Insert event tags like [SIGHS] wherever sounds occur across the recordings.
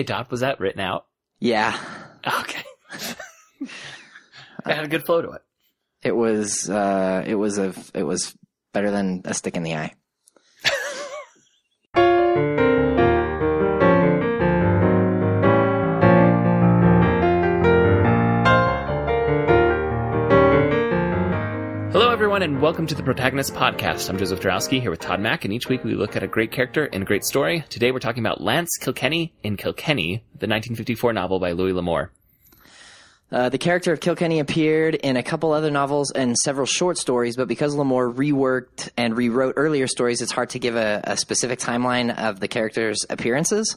Hey, Todd, was that written out? Yeah, Okay. I had a good flow to it. it was. Uh, it was a. It was better than a stick in the eye. Welcome to the Protagonist Podcast. I'm Joseph Drowski here with Todd Mack, and each week we look at a great character and a great story. Today we're talking about Lance Kilkenny in Kilkenny, the 1954 novel by Louis L'Amour. Uh, the character of Kilkenny appeared in a couple other novels and several short stories, but because L'Amour reworked and rewrote earlier stories, it's hard to give a, a specific timeline of the character's appearances.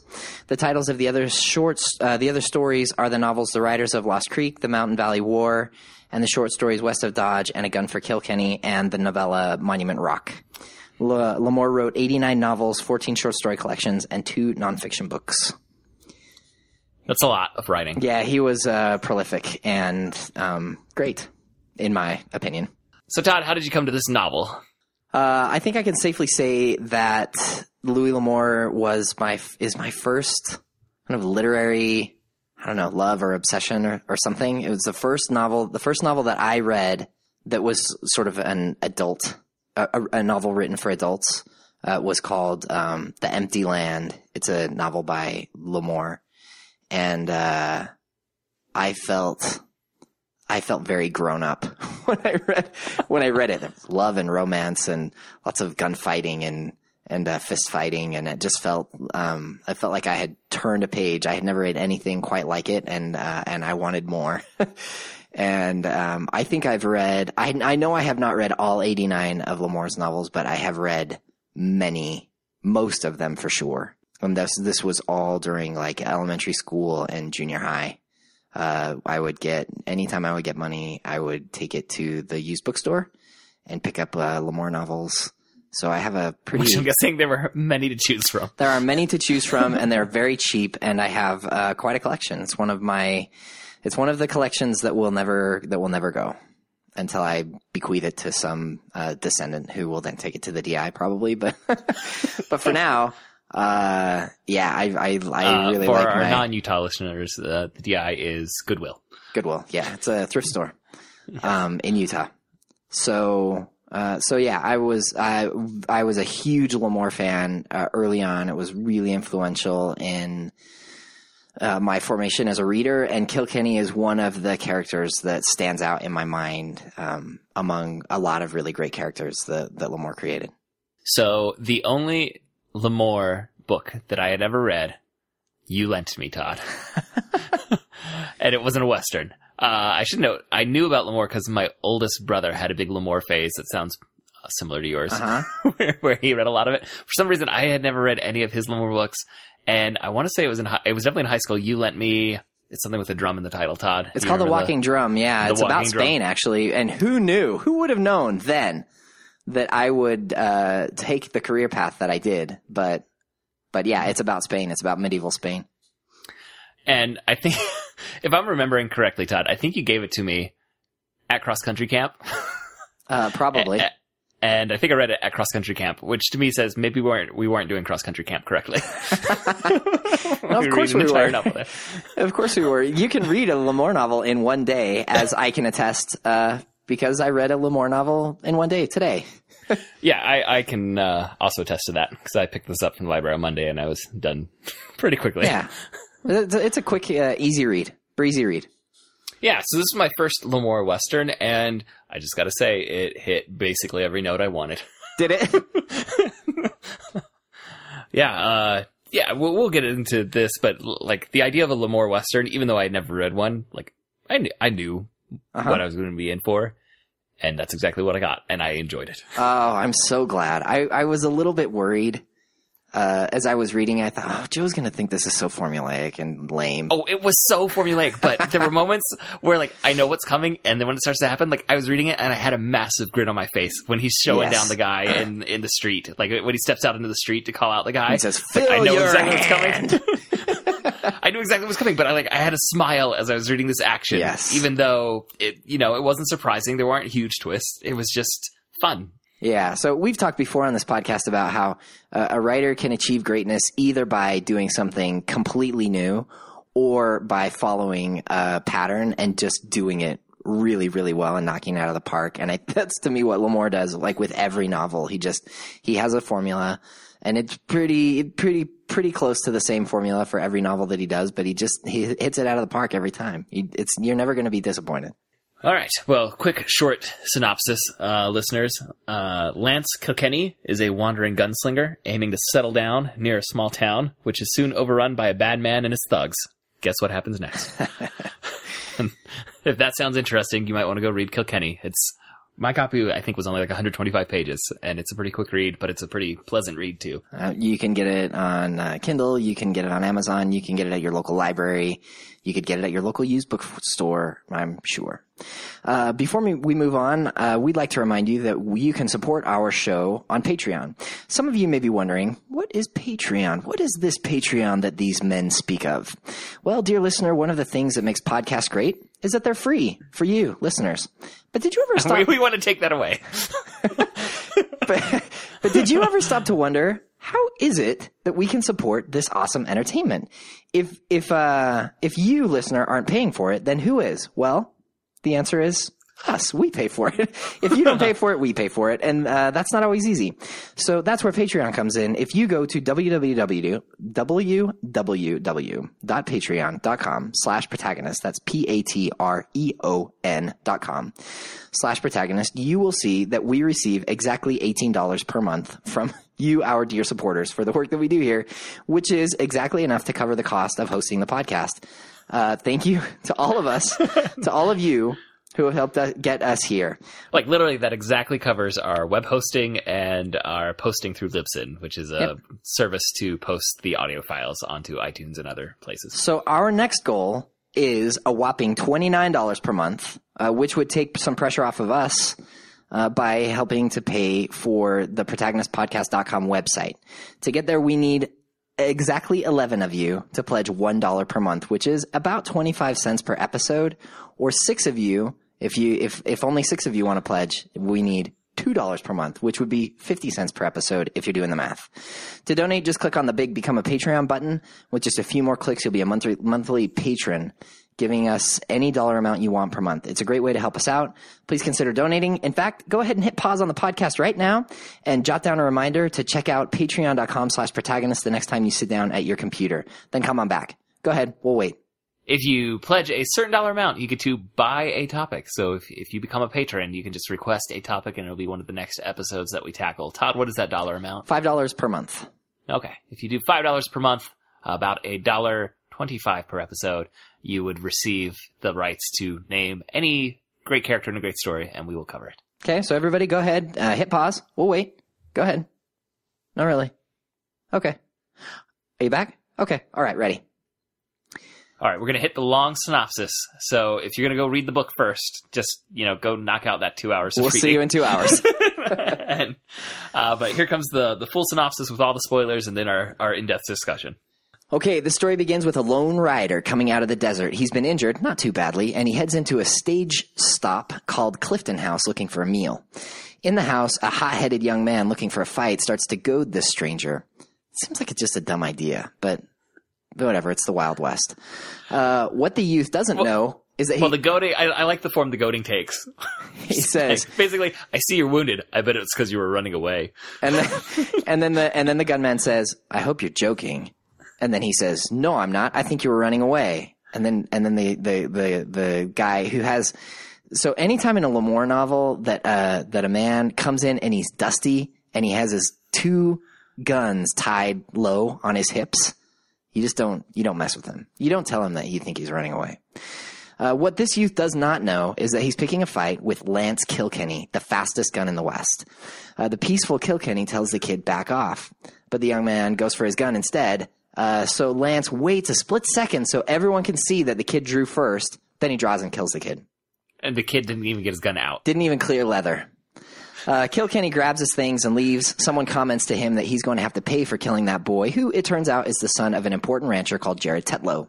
The titles of the other shorts, uh, the other stories are the novels "The Riders of Lost Creek," "The Mountain Valley War," and the short stories "West of Dodge" and "A Gun for Kilkenny," and the novella "Monument Rock." La- L'Amour wrote 89 novels, 14 short story collections, and two nonfiction books. That's a lot of writing. Yeah, he was uh, prolific and um, great, in my opinion. So, Todd, how did you come to this novel? Uh, I think I can safely say that Louis L'Amour was my is my first kind of literary, I don't know, love or obsession or, or something. It was the first novel, the first novel that I read that was sort of an adult, a, a- novel written for adults. Uh, was called um, The Empty Land. It's a novel by L'Amour, and uh, I felt I felt very grown up [LAUGHS] when I read when I read it. Love and romance and lots of gunfighting and and uh, fist fighting, and it just felt um, I felt like I had turned a page. I had never read anything quite like it, and uh, and I wanted more. [LAUGHS] and um, I think I've read. I I know I have not read all eighty nine of L'Amour's novels, but I have read many, most of them for sure. And this this was all during like elementary school and junior high uh, I would get anytime I would get money, I would take it to the used bookstore and pick up uh, L'Amour novels. So I have a Which pretty. I'm guessing there were many to choose from. There are many to choose from, and they're very cheap. And I have uh, quite a collection. It's one of my. It's one of the collections that will never that will never go until I bequeath it to some uh, descendant who will then take it to the DI probably. But [LAUGHS] but for now, uh, yeah, I I, I Uh, really for like our my non-Utah listeners, uh, the DI is Goodwill. Goodwill. Yeah, it's a thrift store [LAUGHS] um, in Utah. So, uh, so yeah, I was I I was a huge L'Amour fan uh, early on. It was really influential in uh, my formation as a reader, and Kilkenny is one of the characters that stands out in my mind um, among a lot of really great characters that that L'Amour created. So the only L'Amour book that I had ever read, you lent me, Todd, [LAUGHS] and it wasn't a western. Uh, I should note I knew about L'Amour because my oldest brother had a big L'Amour phase that sounds uh, similar to yours, Uh huh. [LAUGHS] where, where he read a lot of it. For some reason, I had never read any of his L'Amour books, and I want to say it was in hi- it was definitely in high school. You lent me. It's something with a drum in the title, Todd. It's called the Walking Drum. Yeah, it's about Walking Drum. Spain actually. And who knew? Who would have known then that I would uh, take the career path that I did? But but yeah, it's about Spain. It's about medieval Spain. And I think, if I'm remembering correctly, Todd, I think you gave it to me at cross country camp. [LAUGHS] Uh, probably. A- And I think I read it at cross country camp, which to me says maybe we weren't we weren't doing cross country camp correctly. [LAUGHS] No, of course we were. of course we were. You can read a L'Amour novel in one day, as I can attest, uh, because I read a L'Amour novel in one day today. [LAUGHS] Yeah, I, I can uh, also attest to that because I picked this up from the library on Monday and I was done pretty quickly. Yeah, it's a, quick, uh, easy read, breezy read. Yeah, so this is my first L'Amour Western, and I just got to say, it hit basically every note I wanted. [LAUGHS] Did it? [LAUGHS] Yeah, uh, yeah, we'll, we'll get into this, but like the idea of a L'Amour Western, even though I had never read one, like I knew, I knew Uh-huh. what I was going to be in for, and that's exactly what I got, and I enjoyed it. Oh, I'm so glad. I, I was a little bit worried uh, as I was reading. I thought, oh, Joe's going to think this is so formulaic and lame. Oh, it was so formulaic, but there were moments where like I know what's coming, and then when it starts to happen, like I was reading it and I had a massive grin on my face when he's showing Yes. down the guy in in the street, like when he steps out into the street to call out the guy. He says, like, I know exactly what's coming. [LAUGHS] I knew exactly what was coming, but I like I had a smile as I was reading this action. Yes. even though it you know it wasn't surprising. There weren't huge twists. It was just fun. Yeah. So we've talked before on this podcast about how uh, a writer can achieve greatness either by doing something completely new or by following a pattern and just doing it really, really well and knocking it out of the park. And I, [LAUGHS] that's to me what L'Amour does. Like with every novel, he just, he has a formula and it's pretty, pretty, pretty close to the same formula for every novel that he does, but he just, he hits it out of the park every time. He, it's, you're never going to be disappointed. All right. Well, quick, short synopsis, uh, listeners. Uh, Lance Kilkenny is a wandering gunslinger aiming to settle down near a small town, which is soon overrun by a bad man and his thugs. Guess what happens next? [LAUGHS] [LAUGHS] if that sounds interesting, you might want to go read Kilkenny. It's my copy, I think, was only like 125 pages, and it's a pretty quick read, but it's a pretty pleasant read too. Uh, you can get it on uh, Kindle. You can get it on Amazon. You can get it at your local library. You could get it at your local used book store, I'm sure. Uh, before we, we move on, uh, we'd like to remind you that you can support our show on Patreon. Some of you may be wondering, what is Patreon? What is this Patreon that these men speak of? Well, dear listener, one of the things that makes podcasts great is that they're free for you, listeners. But did you ever [LAUGHS] stop? We, we want to take that away. [LAUGHS] but, but did you ever stop to wonder how is it that we can support this awesome entertainment? If if uh, if you listener aren't paying for it, then who is? Well, the answer is us. We pay for it. if you don't pay [LAUGHS] for it, we pay for it. And uh, that's not always easy. So that's where Patreon comes in. If you go to www.patreon.com slash protagonist, that's P-A-T-R-E-O-N dot com slash protagonist, you will see that we receive exactly $18 per month from [LAUGHS] you, our dear supporters, for the work that we do here, which is exactly enough to cover the cost of hosting the podcast. Uh, thank you [LAUGHS] to all of us, to all of you who have helped us get us here. Like literally, that exactly covers our web hosting and our posting through Libsyn, which is a Yep. service to post the audio files onto iTunes and other places. So our next goal is a whopping $29 per month, uh, which would take some pressure off of us uh, by helping to pay for the protagonistpodcast.com website. To get there, we need exactly 11 of you to pledge $1 per month, which is about 25 cents per episode, or six of you, if you, if, if only six of you want to pledge, we need $2 per month, which would be 50 cents per episode if you're doing the math. To donate, just click on the big become a Patreon button. With just a few more clicks, you'll be a monthly, monthly patron, giving us any dollar amount you want per month. It's a great way to help us out. Please consider donating. In fact, go ahead and hit pause on the podcast right now and jot down a reminder to check out patreon.com slash protagonist the next time you sit down at your computer. Then come on back. Go ahead. We'll wait. If you pledge a certain dollar amount, you get to buy a topic. So if, if you become a patron, you can just request a topic and it'll be one of the next episodes that we tackle. Todd, what is that dollar amount? $5 per month. Okay. If you do $5 per month, about a dollar 25 per episode, you would receive the rights to name any great character in a great story and we will cover it. Okay. So everybody go ahead. Uh, hit pause. We'll wait. Go ahead. Not really. Okay. Are you back? Okay. All right. Ready. All right, we're going to hit the long synopsis. So if you're going to go read the book first, just, you know, go knock out that two hours. We'll see you in two hours. [LAUGHS] and, uh, but here comes the, the full synopsis with all the spoilers and then our, our in-depth discussion. Okay, the story begins with a lone rider coming out of the desert. He's been injured, not too badly, and he heads into a stage stop called Clifton House looking for a meal. In the house, a hot-headed young man looking for a fight starts to goad this stranger. Seems like it's just a dumb idea, but whatever, it's the Wild West. Uh, what the youth doesn't know is that he, Well, the goading, I, I like the form the goading takes. [LAUGHS] [LAUGHS] he says, Like, [LAUGHS] basically, I see you're wounded. I bet it's because you were running away. and then, and then the and then the gunman says, "I hope you're joking." And then he says, "No, I'm not. I think you were running away." And then and then the the the the guy who has so anytime in a L'Amour novel that uh that a man comes in and he's dusty and he has his two guns tied low on his hips, you just don't you don't mess with him. You don't tell him that you think he's running away. Uh, what this youth does not know is that he's picking a fight with Lance Kilkenny, the fastest gun in the West. Uh, the peaceful Kilkenny tells the kid back off, but the young man goes for his gun instead. Uh, so Lance waits a split second so everyone can see that the kid drew first. Then he draws and kills the kid. And the kid didn't even get his gun out. Didn't even clear leather. Uh, Kilkenny grabs his things and leaves. Someone comments to him that he's going to have to pay for killing that boy, who it turns out is the son of an important rancher called Jared Tetlow.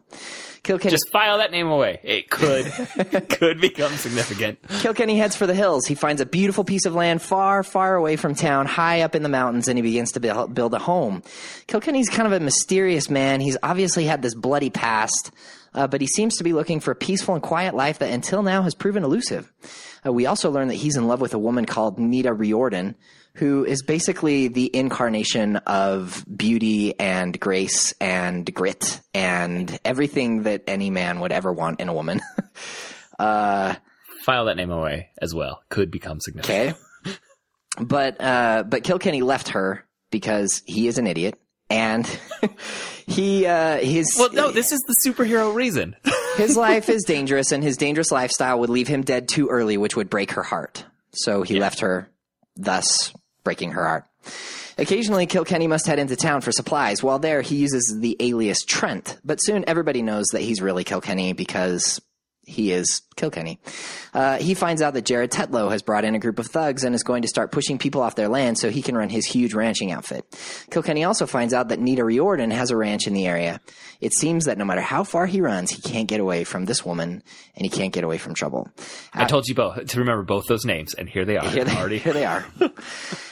Kilkenny Just file that name away. It could [LAUGHS] could become significant. Kilkenny heads for the hills. He finds a beautiful piece of land far, far away from town, high up in the mountains, and he begins to build, a home. Kilkenny's kind of a mysterious man. He's obviously had this bloody past, uh, but he seems to be looking for a peaceful and quiet life that until now has proven elusive. Uh, we also learn that he's in love with a woman called Nita Riordan, who is basically the incarnation of beauty and grace and grit and everything that any man would ever want in a woman. [LAUGHS] File that name away as well. Could become significant. Okay. but uh, but Kilkenny left her because he is an idiot, and [LAUGHS] he uh, his Well, no, this is the superhero reason. [LAUGHS] his [LAUGHS] life is dangerous, and his dangerous lifestyle would leave him dead too early, which would break her heart. So he left her, thus breaking her heart. Occasionally, Kilkenny must head into town for supplies. While there, he uses the alias Trent, but soon everybody knows that he's really Kilkenny because he is Kilkenny. Uh, he finds out that Jared Tetlow has brought in a group of thugs and is going to start pushing people off their land so he can run his huge ranching outfit. Kilkenny also finds out that Nita Riordan has a ranch in the area. It seems that no matter how far he runs, he can't get away from this woman and he can't get away from trouble. I told you both to remember both those names, and here they are. Here they, already. here they are. [LAUGHS]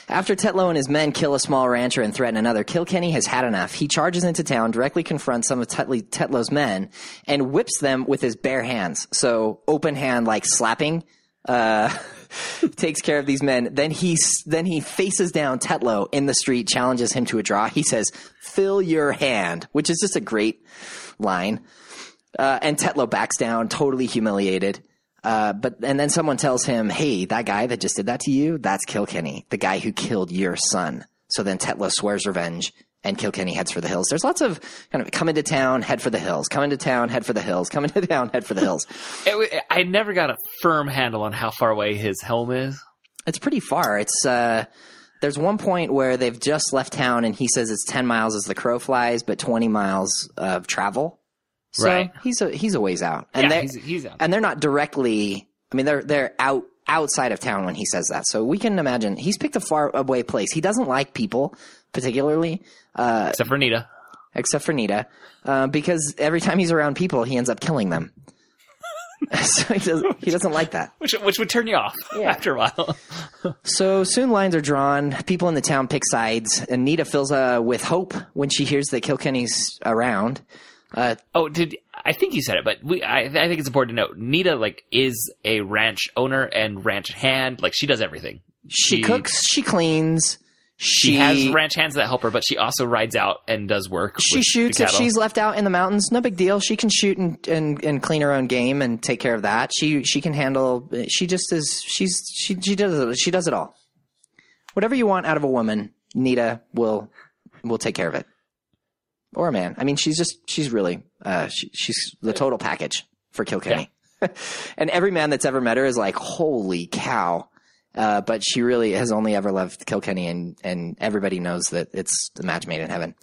After Tetlow and his men kill a small rancher and threaten another, Kilkenny has had enough. He charges into town, directly confronts some of Tetley, Tetlow's men, and whips them with his bare hands. So open hand, like slapping, uh, [LAUGHS] takes care of these men. Then he then he faces down Tetlow in the street, challenges him to a draw. He says, "Fill your hand," which is just a great line. Uh, and Tetlow backs down, totally humiliated. Uh, but and then someone tells him, "Hey, that guy that just did that to you, that's Kilkenny, the guy who killed your son." So then Tetlow swears revenge, and Kilkenny heads for the hills. There's lots of kind of come into town, head for the hills, come into town, head for the hills, come into [LAUGHS] town, head for the hills. It I never got a firm handle on how far away his home is. It's pretty far. It's uh, there's one point where they've just left town, and he says it's ten miles as the crow flies, but twenty miles of travel. So Right. he's a he's a ways out, and yeah, they're he's, he's out. and they're not directly. I mean, they're they're out outside of town when he says that. So we can imagine he's picked a far away place. He doesn't like people particularly, uh, Except for Nita. except for Nita, uh, because every time he's around people, he ends up killing them. [LAUGHS] so he doesn't he doesn't like that. Which, which would turn you off [LAUGHS] Yeah. after a while. [LAUGHS] So soon lines are drawn. People in the town pick sides. And Nita fills uh, with hope when she hears that Kilkenny's around. Uh, oh, did I think you said it? But we, I, I think it's important to note. Nita like is a ranch owner and ranch hand. Like she does everything. she, She- cooks, she cleans, she, She has ranch hands that help her, but she also rides out and does work. she shoots if she's left out in the mountains. No big deal. She can shoot and, and, and clean her own game and take care of that. She she can handle. She just is. She's she she does it. She does it all. Whatever you want out of a woman, Nita will will take care of it. Or a man. I mean, she's just she's really uh, she, she's the total package for Kilkenny. [LAUGHS] and every man that's ever met her is like, holy cow. Uh, but she really has only ever loved Kilkenny, and, and everybody knows that it's the match made in heaven.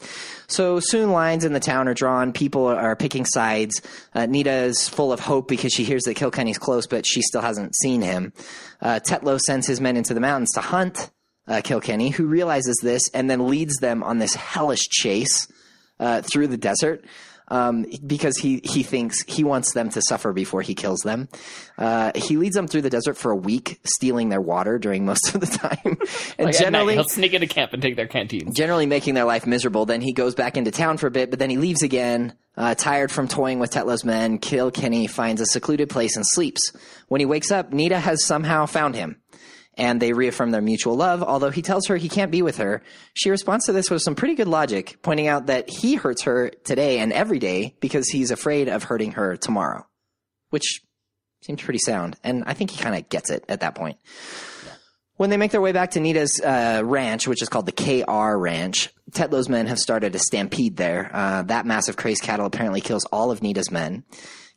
So soon lines in the town are drawn. People are picking sides. Uh, Nita is full of hope because she hears that Kilkenny's close, but she still hasn't seen him. Uh, Tetlow sends his men into the mountains to hunt uh, Kilkenny, who realizes this and then leads them on this hellish chase uh, through the desert. Um, because he, he thinks he wants them to suffer before he kills them. Uh, he leads them through the desert for a week, stealing their water during most of the time. [LAUGHS] And Like, generally, he'll sneak into camp and take their canteens. generally making their life miserable. Then he goes back into town for a bit, but then he leaves again, uh, tired from toying with Tetlow's men. Kilkenny finds a secluded place and sleeps. When he wakes up, Nita has somehow found him. And they reaffirm their mutual love, although he tells her he can't be with her. She responds to this with some pretty good logic, pointing out that he hurts her today and every day because he's afraid of hurting her tomorrow. Which seems pretty sound. And I think he kind of gets it at that point. When they make their way back to Nita's uh, ranch, which is called the KR Ranch, Tetlow's men have started a stampede there. Uh, that massive crazed cattle apparently kills all of Nita's men.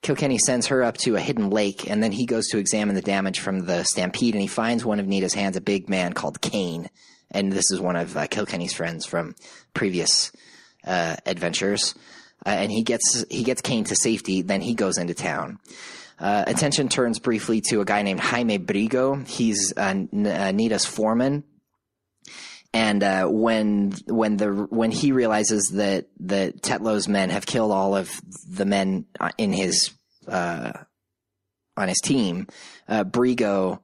Kilkenny sends her up to a hidden lake, and then he goes to examine the damage from the stampede, and he finds one of Nita's hands, a big man called Kane. And this is one of uh, Kilkenny's friends from previous uh, adventures. Uh, and he gets he gets Kane to safety. Then he goes into town. Uh, attention turns briefly to a guy named Jaime Brigo. He's uh, uh, Nita's foreman. And uh, when when the when he realizes that that Tetlow's men have killed all of the men uh, in his uh, on his team, uh, Brigo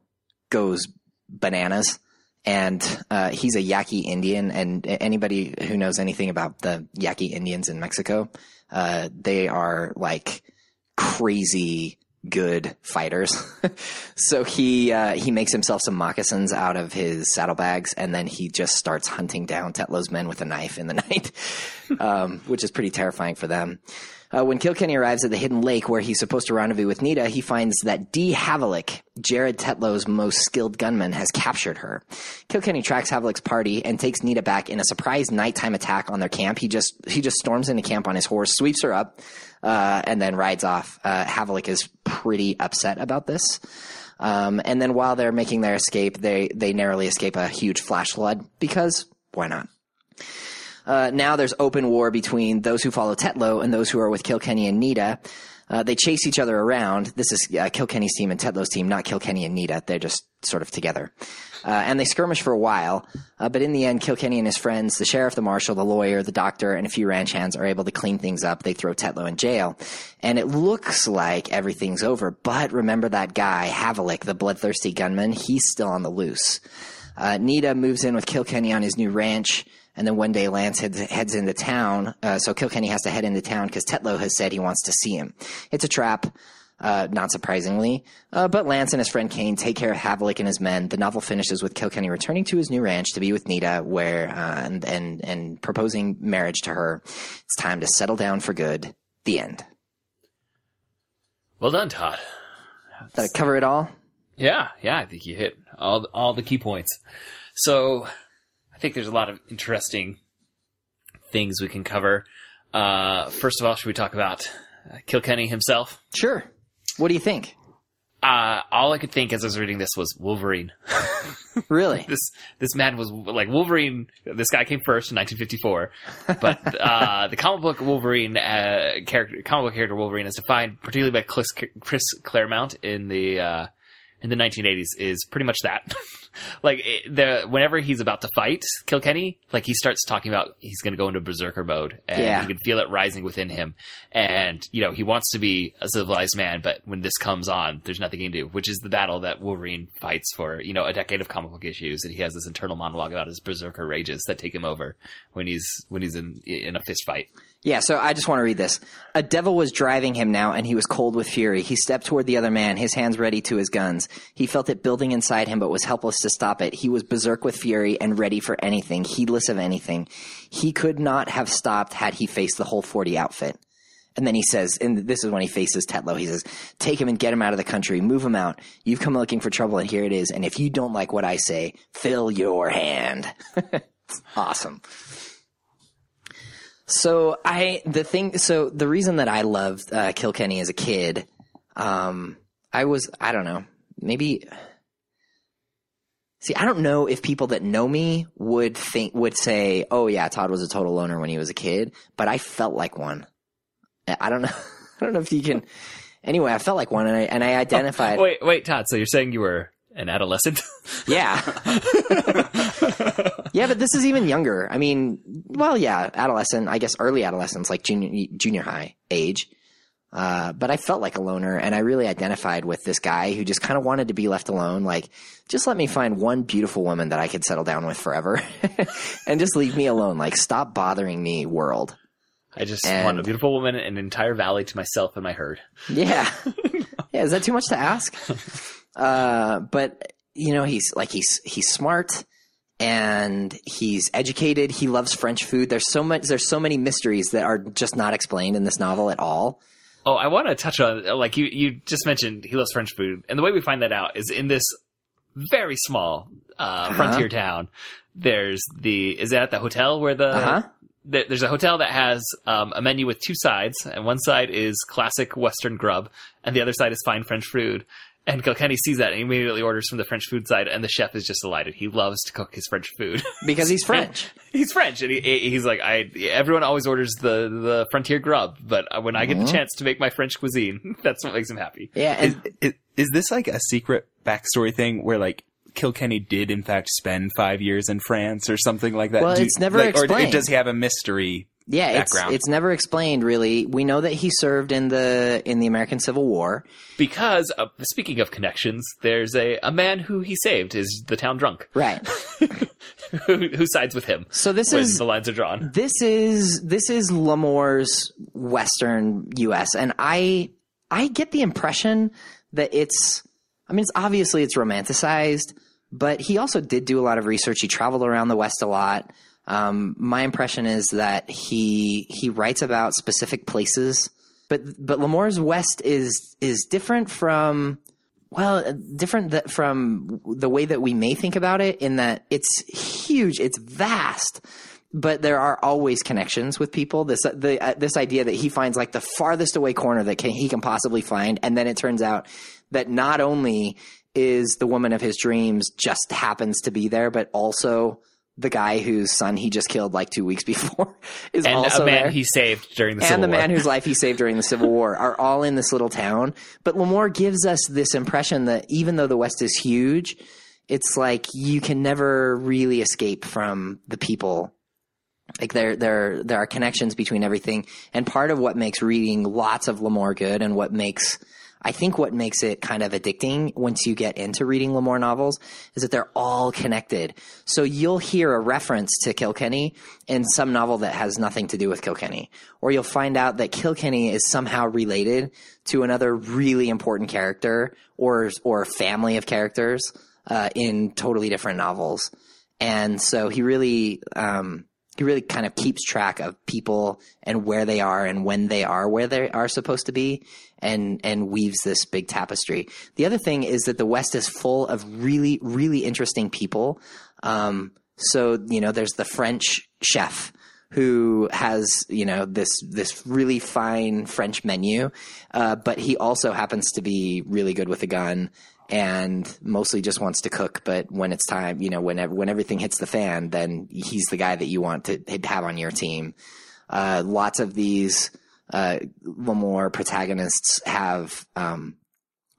goes bananas. And uh, he's a Yaqui Indian, and anybody who knows anything about the Yaqui Indians in Mexico, uh, they are like crazy good fighters. [LAUGHS] so he uh, he makes himself some moccasins out of his saddlebags, and then he just starts hunting down Tetlow's men with a knife in the [LAUGHS] night, um, which is pretty terrifying for them. Uh, when Kilkenny arrives at the hidden lake where he's supposed to rendezvous with Nita, he finds that Dee Havalik, Jared Tetlow's most skilled gunman, has captured her. Kilkenny tracks Havlik's party and takes Nita back in a surprise nighttime attack on their camp. He just he just storms into camp on his horse, sweeps her up, uh, and then rides off. Uh, Havlik is pretty upset about this. Um, and then while they're making their escape, they they narrowly escape a huge flash flood because why not? Uh, now there's open war between those who follow Tetlow and those who are with Kilkenny and Nita. Uh, they chase each other around. This is uh, Kilkenny's team and Tetlow's team, not Kilkenny and Nita. They're just sort of together. Uh, and they skirmish for a while, uh, but in the end, Kilkenny and his friends, the sheriff, the marshal, the lawyer, the doctor, and a few ranch hands are able to clean things up. They throw Tetlow in jail. And it looks like everything's over, but remember that guy, Havalik, the bloodthirsty gunman? He's still on the loose. Uh, Nita moves in with Kilkenny on his new ranch. And then one day Lance heads, heads into town. Uh, so Kilkenny has to head into town because Tetlow has said he wants to see him. It's a trap. Uh, not surprisingly. Uh, but Lance and his friend Kane take care of Havlik and his men. The novel finishes with Kilkenny returning to his new ranch to be with Nita, where uh, and, and and proposing marriage to her. It's time to settle down for good. The end. Well done, Todd. Did I cover it all? Yeah, yeah. I think you hit all all the key points. So I think there's a lot of interesting things we can cover. Uh, first of all, should we talk about uh, Kilkenny himself? Sure. What do you think? Uh, all I could think as I was reading this was Wolverine. [LAUGHS] really? this this man was like Wolverine. This guy came first in 1954, but uh, the comic book Wolverine uh, character, comic book character Wolverine, is defined particularly by Chris, Chris Claremont in the uh, in the 1980s is pretty much that. [LAUGHS] like it, the whenever he's about to fight Kilkenny, like he starts talking about he's going to go into berserker mode, and Yeah. you can feel it rising within him. And you know he wants to be a civilized man, but when this comes on, there's nothing he can do. Which is the battle that Wolverine fights for. You know, a decade of comic book issues, and he has this internal monologue about his berserker rages that take him over when he's when he's in in a fist fight. Yeah, so I just want to read this. A devil was driving him now, and he was cold with fury. He stepped toward the other man, his hands ready to his guns. He felt it building inside him, but was helpless to stop it. He was berserk with fury and ready for anything, heedless of anything. He could not have stopped had he faced the whole 40 outfit. And then he says, and this is when he faces Tetlow, he says, take him and get him out of the country, move him out. You've come looking for trouble, and here it is. And if you don't like what I say, fill your hand. [LAUGHS] Awesome. So I the thing so the reason that I loved uh, Kilkenny as a kid, um, I was I don't know maybe. See, I don't know if people that know me would think would say, "Oh yeah, Todd was a total loner when he was a kid," but I felt like one. I I don't know. [LAUGHS] I don't know if you can. Anyway, I felt like one, and I and I identified. Wait, wait, Todd. So you're saying you were an adolescent? [LAUGHS] Yeah. yeah, but this is even younger. I mean, well, yeah, adolescent, I guess early adolescence, like junior, junior high age. Uh, but I felt like a loner and I really identified with this guy who just kind of wanted to be left alone. Like, just let me find one beautiful woman that I could settle down with forever [LAUGHS] and just leave me alone. Like, stop bothering me, world. I just And- want a beautiful woman and an entire valley to myself and my herd. Yeah. [LAUGHS] yeah. Is that too much to ask? Uh, but you know, he's like, he's, he's smart and he's educated. He loves French food. There's so much, there's so many mysteries that are just not explained in this novel at all. Oh, I want to touch on like you you just mentioned he loves French food, and the way we find that out is in this very small uh, frontier town. There's the is that the hotel where the Uh huh. there- there's a hotel that has um, a menu with two sides, and one side is classic Western grub, and the other side is fine French food. And Kilkenny sees that and he immediately orders from the French food side, and the chef is just delighted. He loves to cook his French food. [LAUGHS] Because he's French. [LAUGHS] he's French, and he, he's like, I. Everyone always orders the the frontier grub, but when I get the mm-hmm. chance to make my French cuisine, [LAUGHS] that's what makes him happy. Yeah. Is, And is, is this like a secret backstory thing where like Kilkenny did in fact spend five years in France or something like that? Well, Do- it's never like, Or explained. does he have a mystery? Yeah, it's background. it's never explained really. We know that he served in the in the American Civil War. Because uh, speaking of connections, there's a, a man who he saved is the town drunk, Right. [LAUGHS] who, who sides with him So this is the lines are drawn. this is this is L'Amour's Western U.S. and I I get the impression that it's I mean it's obviously it's romanticized, but he also did do a lot of research. He traveled around the West a lot. Um, my impression is that he he writes about specific places, but but L'Amour's West is is different from well, different from the way that we may think about it in that it's huge, it's vast, but there are always connections with people. This the uh, this idea that he finds like the farthest away corner that can, he can possibly find, and then it turns out that not only is the woman of his dreams just happens to be there, but also the guy whose son he just killed like two weeks [LAUGHS] before is And also a man there he saved during the and Civil the man whose life he saved during the Civil War are all in this little town. But L'Amour gives us this impression that even though the West is huge, it's like you can never really escape from the people. Like there, there, there are connections between everything, and part of what makes reading lots of L'Amour good, and what makes I think what makes it kind of addicting once you get into reading L'Amour novels is that they're all connected. So you'll hear a reference to Kilkenny in some novel that has nothing to do with Kilkenny. Or you'll find out that Kilkenny is somehow related to another really important character or, or family of characters, uh, in totally different novels. And so he really, um, he really kind of keeps track of people and where they are and when they are where they are supposed to be and and weaves this big tapestry. The other thing is that the West is full of really really interesting people. Um, so you know, there's the French chef who has you know this this really fine French menu, uh, but he also happens to be really good with a gun and mostly just wants to cook. But when it's time, you know, when when everything hits the fan, then he's the guy that you want to have on your team. Uh, lots of these uh, L'Amour protagonists have um,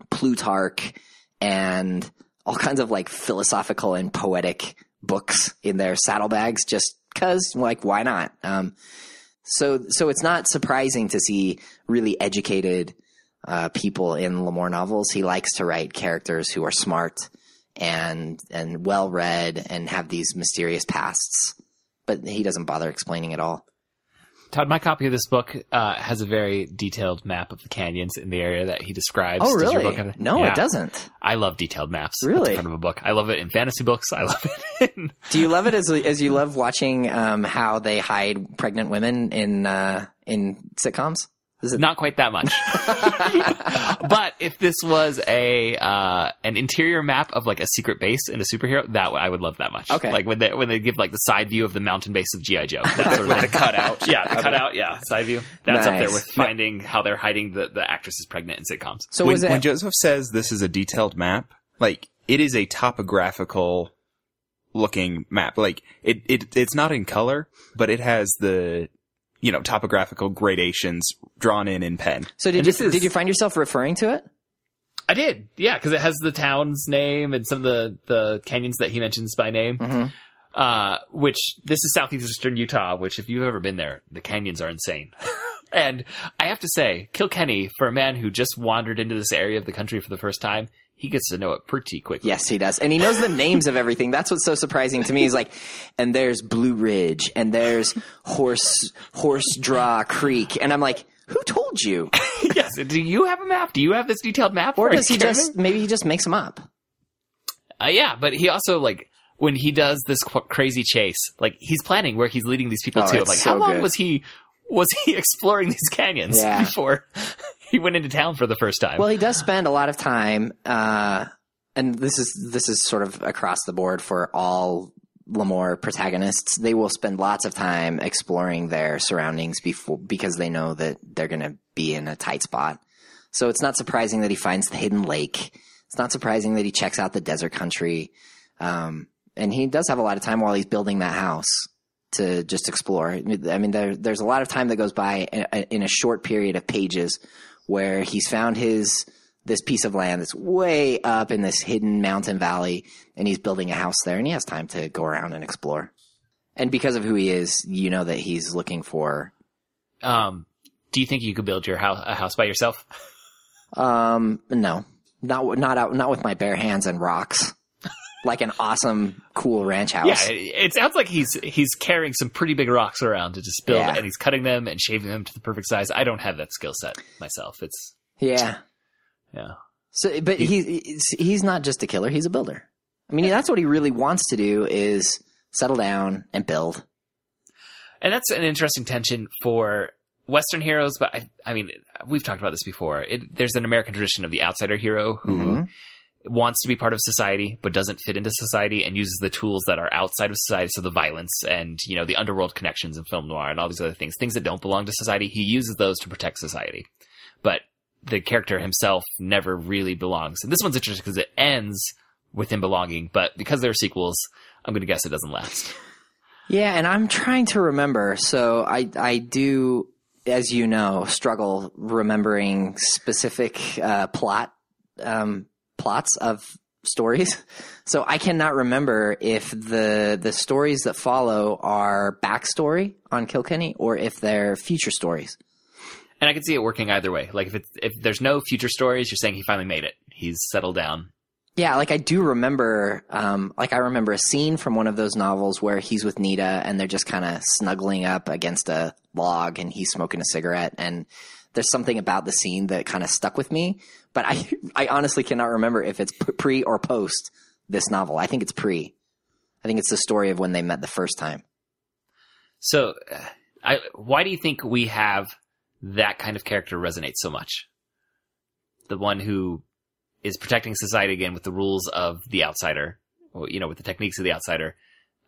Plutarch and all kinds of like philosophical and poetic books in their saddlebags, just because, like, why not? Um, so, so it's not surprising to see really educated uh, people in L'Amour novels. He likes to write characters who are smart and and well read and have these mysterious pasts, but he doesn't bother explaining at all. Todd, my copy of this book uh, has a very detailed map of the canyons in the area that he describes. Oh, really? book have- No, Yeah. it doesn't. I love detailed maps. Really? front of a book. I love it in fantasy books. I love it [LAUGHS] in Do you love it as as you love watching um, how they hide pregnant women in uh, in sitcoms? Is it Not quite that much. [LAUGHS] but if this was a uh, an interior map of like a secret base and a superhero, that I would love that much. Okay. Like when they when they give like the side view of the mountain base of GI Joe. That sort of the [LAUGHS] cutout. yeah, the cutout. Yeah, side view. That's up there with finding how they're hiding the the actress is pregnant in sitcoms. so? when, was it when Joseph says this is a detailed map, like it is a topographical looking map. Like it, it it's not in color, but it has the you know topographical gradations drawn in in pen. so? Did and you this is- did you find yourself referring to it? I did, yeah, because it has the town's name and some of the the canyons that he mentions by name. Mhm. Uh, which this is southeastern Utah. Which, if you've ever been there, the canyons are insane. [LAUGHS] and I have to say, Kilkenny, for a man who just wandered into this area of the country for the first time, he gets to know it pretty quickly. Yes, he does, and he knows the names of everything. That's what's so surprising to me. He's like, and there's Blue Ridge, and there's Horse Horse Draw Creek, and I'm like, who told you? [LAUGHS] [LAUGHS] yes. Do you have a map? Do you have this detailed map? Or does he just maybe he just makes them up? Uh, yeah, but he also like when he does this qu- crazy chase, like he's planning where he's leading these people Oh, to. Like, so how long good. was he was he [LAUGHS] exploring these canyons Yeah. before he went into town for the first time? Well, he does spend a lot of time, uh, and this is this is sort of across the board for all L'Amour protagonists. They will spend lots of time exploring their surroundings before because they know that they're going to be in a tight spot. So it's not surprising that he finds the hidden lake. It's not surprising that he checks out the desert country. Um, and he does have a lot of time while he's building that house to just explore. I mean, there, there's a lot of time that goes by in, in a short period of pages where he's found his this piece of land that's way up in this hidden mountain valley, and he's building a house there, and he has time to go around and explore. And because of who he is, you know that he's looking for. Um, do you think you could build your house a house by yourself? Um, no, not not out, not with my bare hands and rocks, like an awesome, cool ranch house. Yeah, it, it sounds like he's he's carrying some pretty big rocks around to just build, Yeah. and he's cutting them and shaving them to the perfect size. I don't have that skill set myself. It's yeah. yeah. So, but he's he's not just a killer; he's a builder. I mean, that's what he really wants to do is settle down and build. And that's an interesting tension for Western heroes, but I, I mean, we've talked about this before. It, there's an American tradition of the outsider hero who Mhm. Wants to be part of society, but doesn't fit into society and uses the tools that are outside of society. So the violence and, you know, the underworld connections in film noir and all these other things, things that don't belong to society, he uses those to protect society. But the character himself never really belongs. And this one's interesting because it ends with him belonging, but because there are sequels, I'm going to guess it doesn't last. Yeah, and I'm trying to remember. So I I do, as you know, struggle remembering specific uh, plot um, plots of stories. [LAUGHS] So I cannot remember if the the stories that follow are backstory on Kilkenny or if they're future stories. And I can see it working either way. Like if it's, if there's no future stories, you're saying he finally made it. He's settled down. Yeah, like I do remember, um, like I remember a scene from one of those novels where he's with Nita and they're just kind of snuggling up against a log and he's smoking a cigarette. And there's something about the scene that kind of stuck with me. But I, [LAUGHS] I honestly cannot remember if it's pre or post this novel. I think it's pre. I think it's the story of when they met the first time. So, uh, I, why do you think we have that kind of character resonate so much? The one who is protecting society again with the rules of the outsider, you know, with the techniques of the outsider,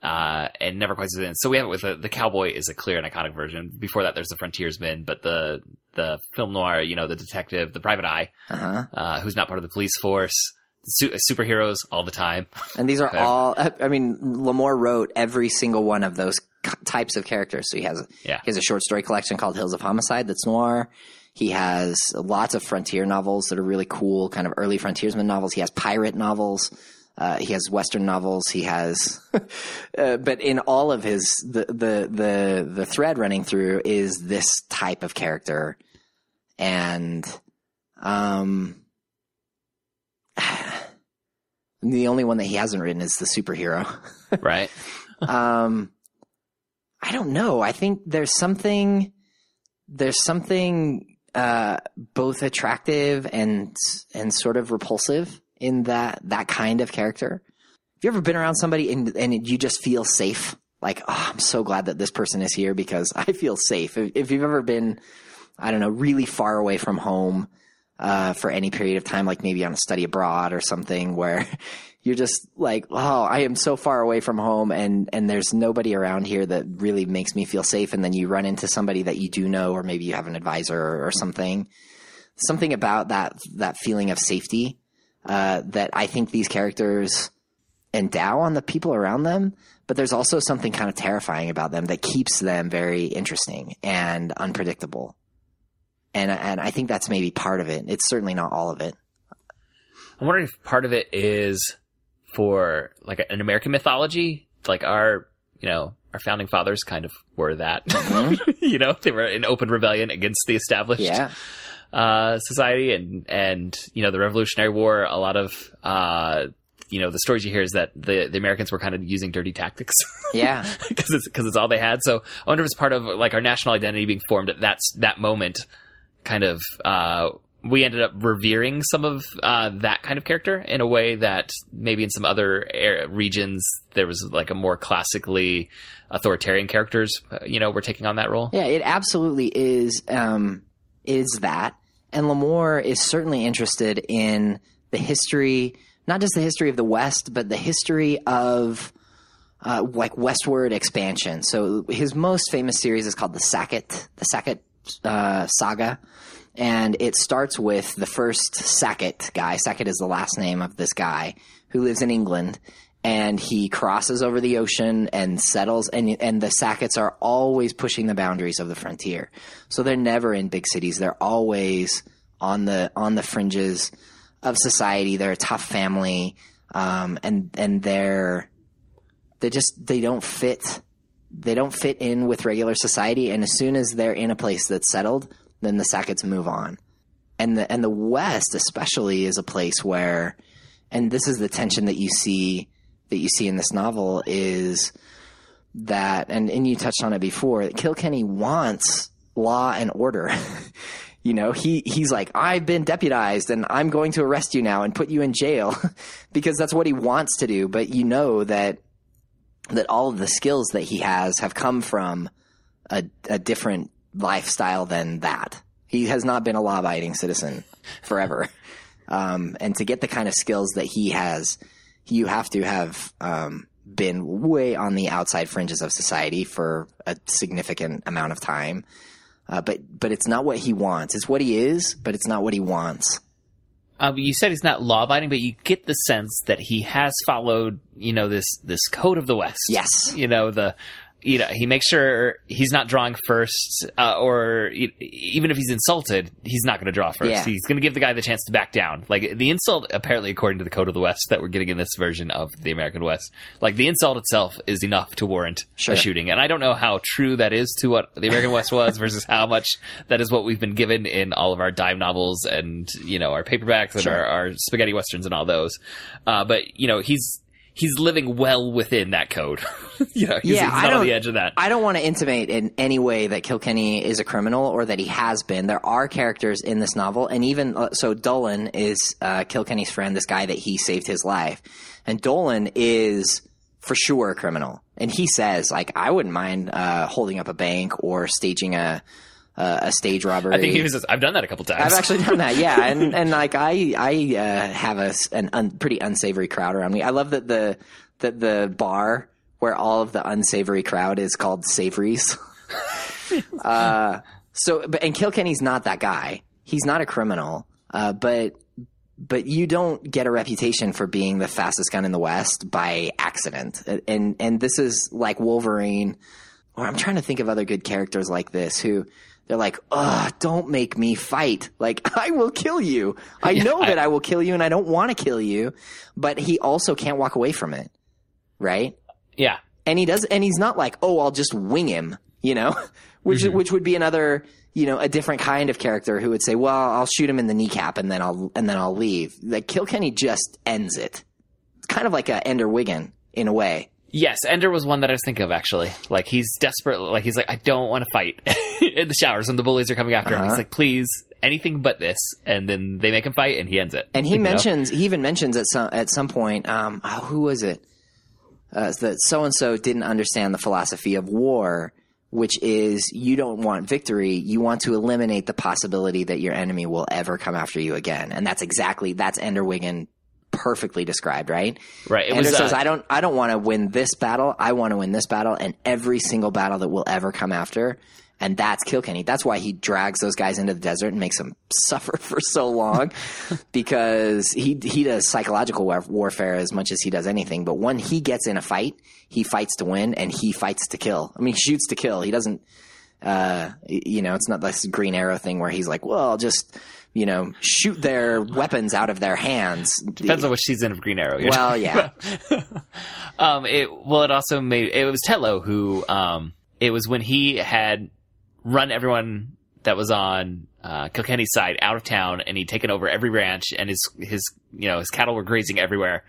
uh, and never quite succeeds. So we have it with the, the cowboy is a clear and iconic version. Before that, there's the frontiersman, but the the film noir, you know, the detective, the private eye, Uh huh. uh, who's not part of the police force, su- superheroes all the time. And these are Okay. all, I mean, L'Amour wrote every single one of those types of characters. So he has, Yeah. he has a short story collection called Hills of Homicide that's noir. He has lots of frontier novels that are really cool, kind of early frontiersman novels. He has pirate novels. Uh, he has Western novels. He has, [LAUGHS] uh, but in all of his, the, the, the, the thread running through is this type of character. And, um, [SIGHS] the only one that he hasn't written is the superhero. [LAUGHS] right? um, I don't know. I think there's something, there's something, uh, both attractive and, and sort of repulsive in that, that kind of character. Have you ever been around somebody and, and you just feel safe? Like, oh, I'm so glad that this person is here because [LAUGHS] I feel safe. If, if you've ever been, I don't know, really far away from home, uh, for any period of time, like maybe on a study abroad or something [LAUGHS] where you're just like, oh, I am so far away from home and, and there's nobody around here that really makes me feel safe. And then you run into somebody that you do know, or maybe you have an advisor or, or something. Something about that, that feeling of safety, uh, that I think these characters endow on the people around them. But there's also something kind of terrifying about them that keeps them very interesting and unpredictable. And, and I think that's maybe part of it. It's certainly not all of it. I'm wondering if part of it is for like an American mythology, like our, you know, our founding fathers kind of were that. [LAUGHS] you know, they were in open rebellion against the established Yeah. Uh, society and and you know the Revolutionary War. A lot of uh, you know the stories you hear is that the the Americans were kind of using dirty tactics [LAUGHS] Yeah. because it's because it's all they had. So I wonder if it's part of like our national identity being formed at that that moment. Kind of, uh, we ended up revering some of uh, that kind of character in a way that maybe in some other air, regions there was like a more classically authoritarian characters. Uh, you know, were taking on that role. Yeah, it absolutely is um, is that. And L'Amour is certainly interested in the history, not just the history of the West, but the history of uh, like westward expansion. So his most famous series is called the Sackett, the Sackett uh, saga. And it starts with the first Sackett guy. Sackett is the last name of this guy who lives in England and he crosses over the ocean and settles and and the Sacketts are always pushing the boundaries of the frontier. So they're never in big cities. They're always on the on the fringes of society. They're a tough family, um, and and they're they just they don't fit they don't fit in with regular society. And as soon as they're in a place that's settled, then the Sacketts move on. And the and the West especially is a place where, and this is the tension that you see that you see in this novel is that, and and you touched on it before. that Kilkenny wants law and order. [LAUGHS] you know, he he's like, I've been deputized and I'm going to arrest you now and put you in jail [LAUGHS] because that's what he wants to do. But you know that that all of the skills that he has have come from a, a different lifestyle than that. He has not been a law abiding citizen forever. [LAUGHS] Um, and to get the kind of skills that he has, you have to have um, been way on the outside fringes of society for a significant amount of time. Uh, but but it's not what he wants. It's what he is, but it's not what he wants. Um, you said he's not law abiding, but you get the sense that he has followed, you know, this this code of the West. Yes. You know the you know, he makes sure he's not drawing first, uh, or even if he's insulted, he's not going to draw first. Yeah. He's going to give the guy the chance to back down. Like the insult, apparently, according to the Code of the West that we're getting in this version of the American West, like the insult itself is enough to warrant Sure. a shooting. And I don't know how true that is to what the American West was [LAUGHS] versus how much that is what we've been given in all of our dime novels and you know our paperbacks and Sure. our, our spaghetti westerns and all those. Uh, but you know he's. He's living well within that code. [LAUGHS] you know, he's, Yeah, he's not on the edge of that. I don't want to intimate in any way that Kilkenny is a criminal or that he has been. There are characters in this novel, and even uh, so, Dolan is uh, Kilkenny's friend, this guy that he saved his life, and Dolan is for sure a criminal. And he says, like, I wouldn't mind uh, holding up a bank or staging a a, a stage robbery. I think he was. Just, I've done that a couple times. I've actually done that, yeah, and [LAUGHS] and like I I uh, have a an un, pretty unsavory crowd around me. I love that the that the bar where all of the unsavory crowd is called Savories. [LAUGHS] uh, so, but and Kilkenny's not that guy. He's not a criminal, uh, but but you don't get a reputation for being the fastest gun in the West by accident. And and this is like Wolverine, or I'm trying to think of other good characters like this who they're like, "Ugh, don't make me fight. Like [LAUGHS] I will kill you. I know that I will kill you, and I don't want to kill you." But he also can't walk away from it, right? yeah, and he does and he's not like oh i'll just wing him [LAUGHS] you know [LAUGHS] which mm-hmm. which would be another you know a different kind of character who would say well i'll shoot him in the kneecap and then i'll and then i'll leave like kilkenny just ends it it's kind of like a ender wiggin in a way yes. Ender was one that I was thinking of actually. Like he's desperate. Like he's like, I don't want to fight [LAUGHS] in the showers when the bullies are coming after him. He's Uh-huh. like, please, anything but this. And then they make him fight, and he ends it. and he [LAUGHS] You know? mentions he even mentions at some at some point um oh, who was it uh, that so and so didn't understand the philosophy of war which is you don't want victory you want to eliminate the possibility that your enemy will ever come after you again and that's exactly that's ender wiggin perfectly described right right. And it Ender was. says uh, i don't i don't want to win this battle i want to win this battle and every single battle that will ever come after and that's Kilkenny. That's why he drags those guys into the desert and makes them [LAUGHS] suffer for so long, [LAUGHS] because he he does psychological war- warfare as much as he does anything. But when he gets in a fight, he fights to win and he fights to kill. I mean, he shoots to kill. He doesn't. Uh, you know, it's not this Green Arrow thing where he's like, well, I'll just you know shoot their weapons out of their hands. Depends on which season of Green Arrow. You're well, yeah, [LAUGHS] um. It well. It also made. It was Tetlow who. Um. It was when he had run everyone that was on uh, Kilkenny's side out of town, and he'd taken over every ranch, and his his you know his cattle were grazing everywhere.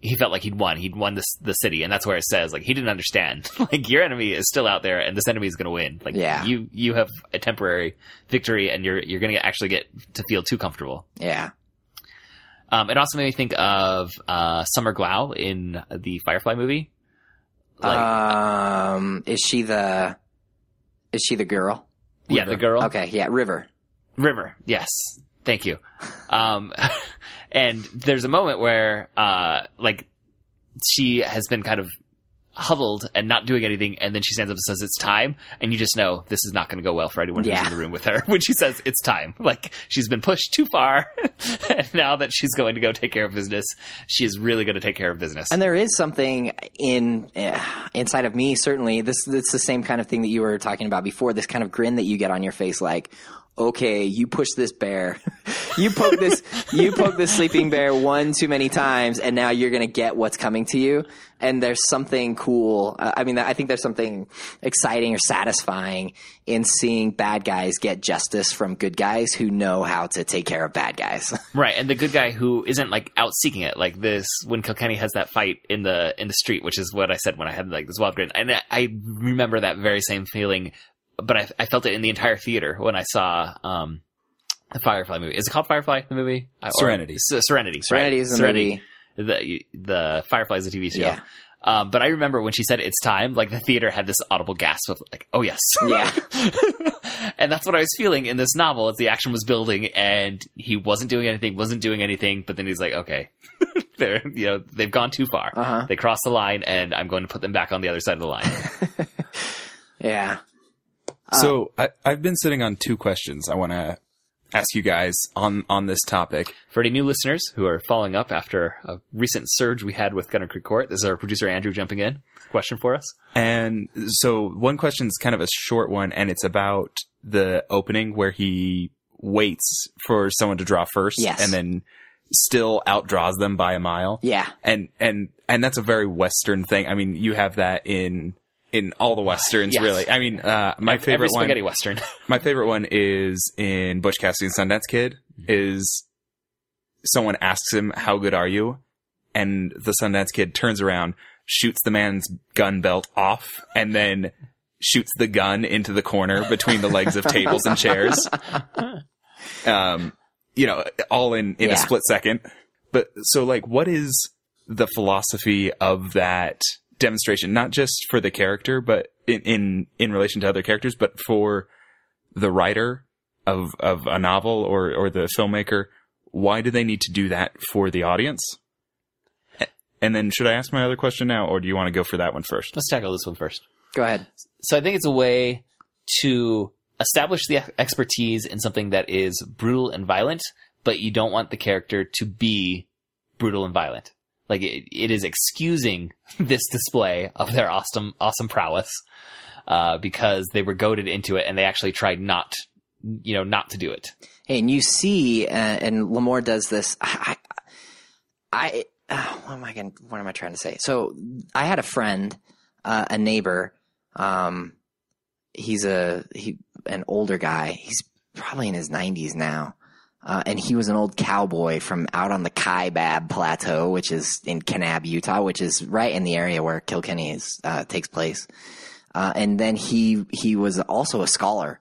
He felt like he'd won. He'd won this the city, and that's where it says like he didn't understand. [LAUGHS] like your enemy is still out there, and this enemy is going to win. Like Yeah. you you have a temporary victory, and you're you're going to actually get to feel too comfortable. yeah. Um, it also made me think of uh, Summer Glau in the Firefly movie. Like, um, is she the is she the girl? yeah, the girl. Okay, yeah, River. River, yes. Thank you. Um, [LAUGHS] and there's a moment where, uh, like, she has been kind of huddled and not doing anything, and then she stands up and says, It's time. And you just know this is not going to go well for anyone who's in the room with her [LAUGHS] when she says, It's time. Like, she's been pushed too far, [LAUGHS] and now that she's going to go take care of business, she is really going to take care of business. And there is something in uh, inside of me. Certainly, this it's the same kind of thing that you were talking about before. This kind of grin that you get on your face, like, okay, you push this bear, [LAUGHS] you poke this, you poke this sleeping bear one too many times, and now you're gonna get what's coming to you. And there's something cool. Uh, I mean, I think there's something exciting or satisfying in seeing bad guys get justice from good guys who know how to take care of bad guys. [LAUGHS] Right, and the good guy who isn't like out seeking it, like this when Kilkenny has that fight in the in the street, which is what I said when I had like this wild grin, and I, I remember that very same feeling, but I, I felt it in the entire theater when I saw um the Firefly movie. Is it called Firefly the movie? Uh, or- Serenity. S- Serenity. Serenity right. is the Serenity. The the Firefly is a TV show. Yeah. Um, but I remember when she said it's time, like the theater had this audible gasp of like, oh yes. yeah. [LAUGHS] and that's what I was feeling in this novel as the action was building and he wasn't doing anything, wasn't doing anything, but then he's like, okay, [LAUGHS] they're, you know, they've gone too far. Uh-huh. They crossed the line and I'm going to put them back on the other side of the line. [LAUGHS] Yeah. Uh, so I, I've been sitting on two questions I want to ask you guys on on this topic. For any new listeners who are following up after a recent surge we had with Gunnerkrigg Court, this is our producer Andrew jumping in. Question for us? And so one question is kind of a short one, and it's about the opening where he waits for someone to draw first, Yes. and then still outdraws them by a mile. Yeah. And and and that's a very Western thing. I mean, you have that in in all the westerns, Yes. really. I mean, uh, my Every favorite one. spaghetti western. [LAUGHS] My favorite one is in Butch Cassidy and Sundance Kid. Is someone asks him, "How good are you?" and the Sundance Kid turns around, shoots the man's gun belt off, and then shoots the gun into the corner between the legs of [LAUGHS] tables and chairs. Um, you know, all in in Yeah. a split second. But so, like, what is the philosophy of that demonstration? Not just for the character, but in in, in relation to other characters, but for the writer of of a novel or or the filmmaker. Why do they need to do that for the audience? And then, should I ask my other question now, or do you want to go for that one first? Let's tackle this one first. Go ahead. So I think it's a way to establish the expertise in something that is brutal and violent, but you don't want the character to be brutal and violent. Like it, it is excusing [LAUGHS] this display of their awesome, awesome prowess, uh, because they were goaded into it and they actually tried not, you know, not to do it. Hey, and you see, uh, and L'Amour does this. I, I, I uh, what am I going? What am I trying to say? So I had a friend, uh, a neighbor. Um, he's a he an older guy. He's probably in his nineties now. Uh, and he was an old cowboy from out on the Kaibab Plateau, which is in Kanab, Utah, which is right in the area where Kilkenny is, uh, takes place. Uh, and then he, he was also a scholar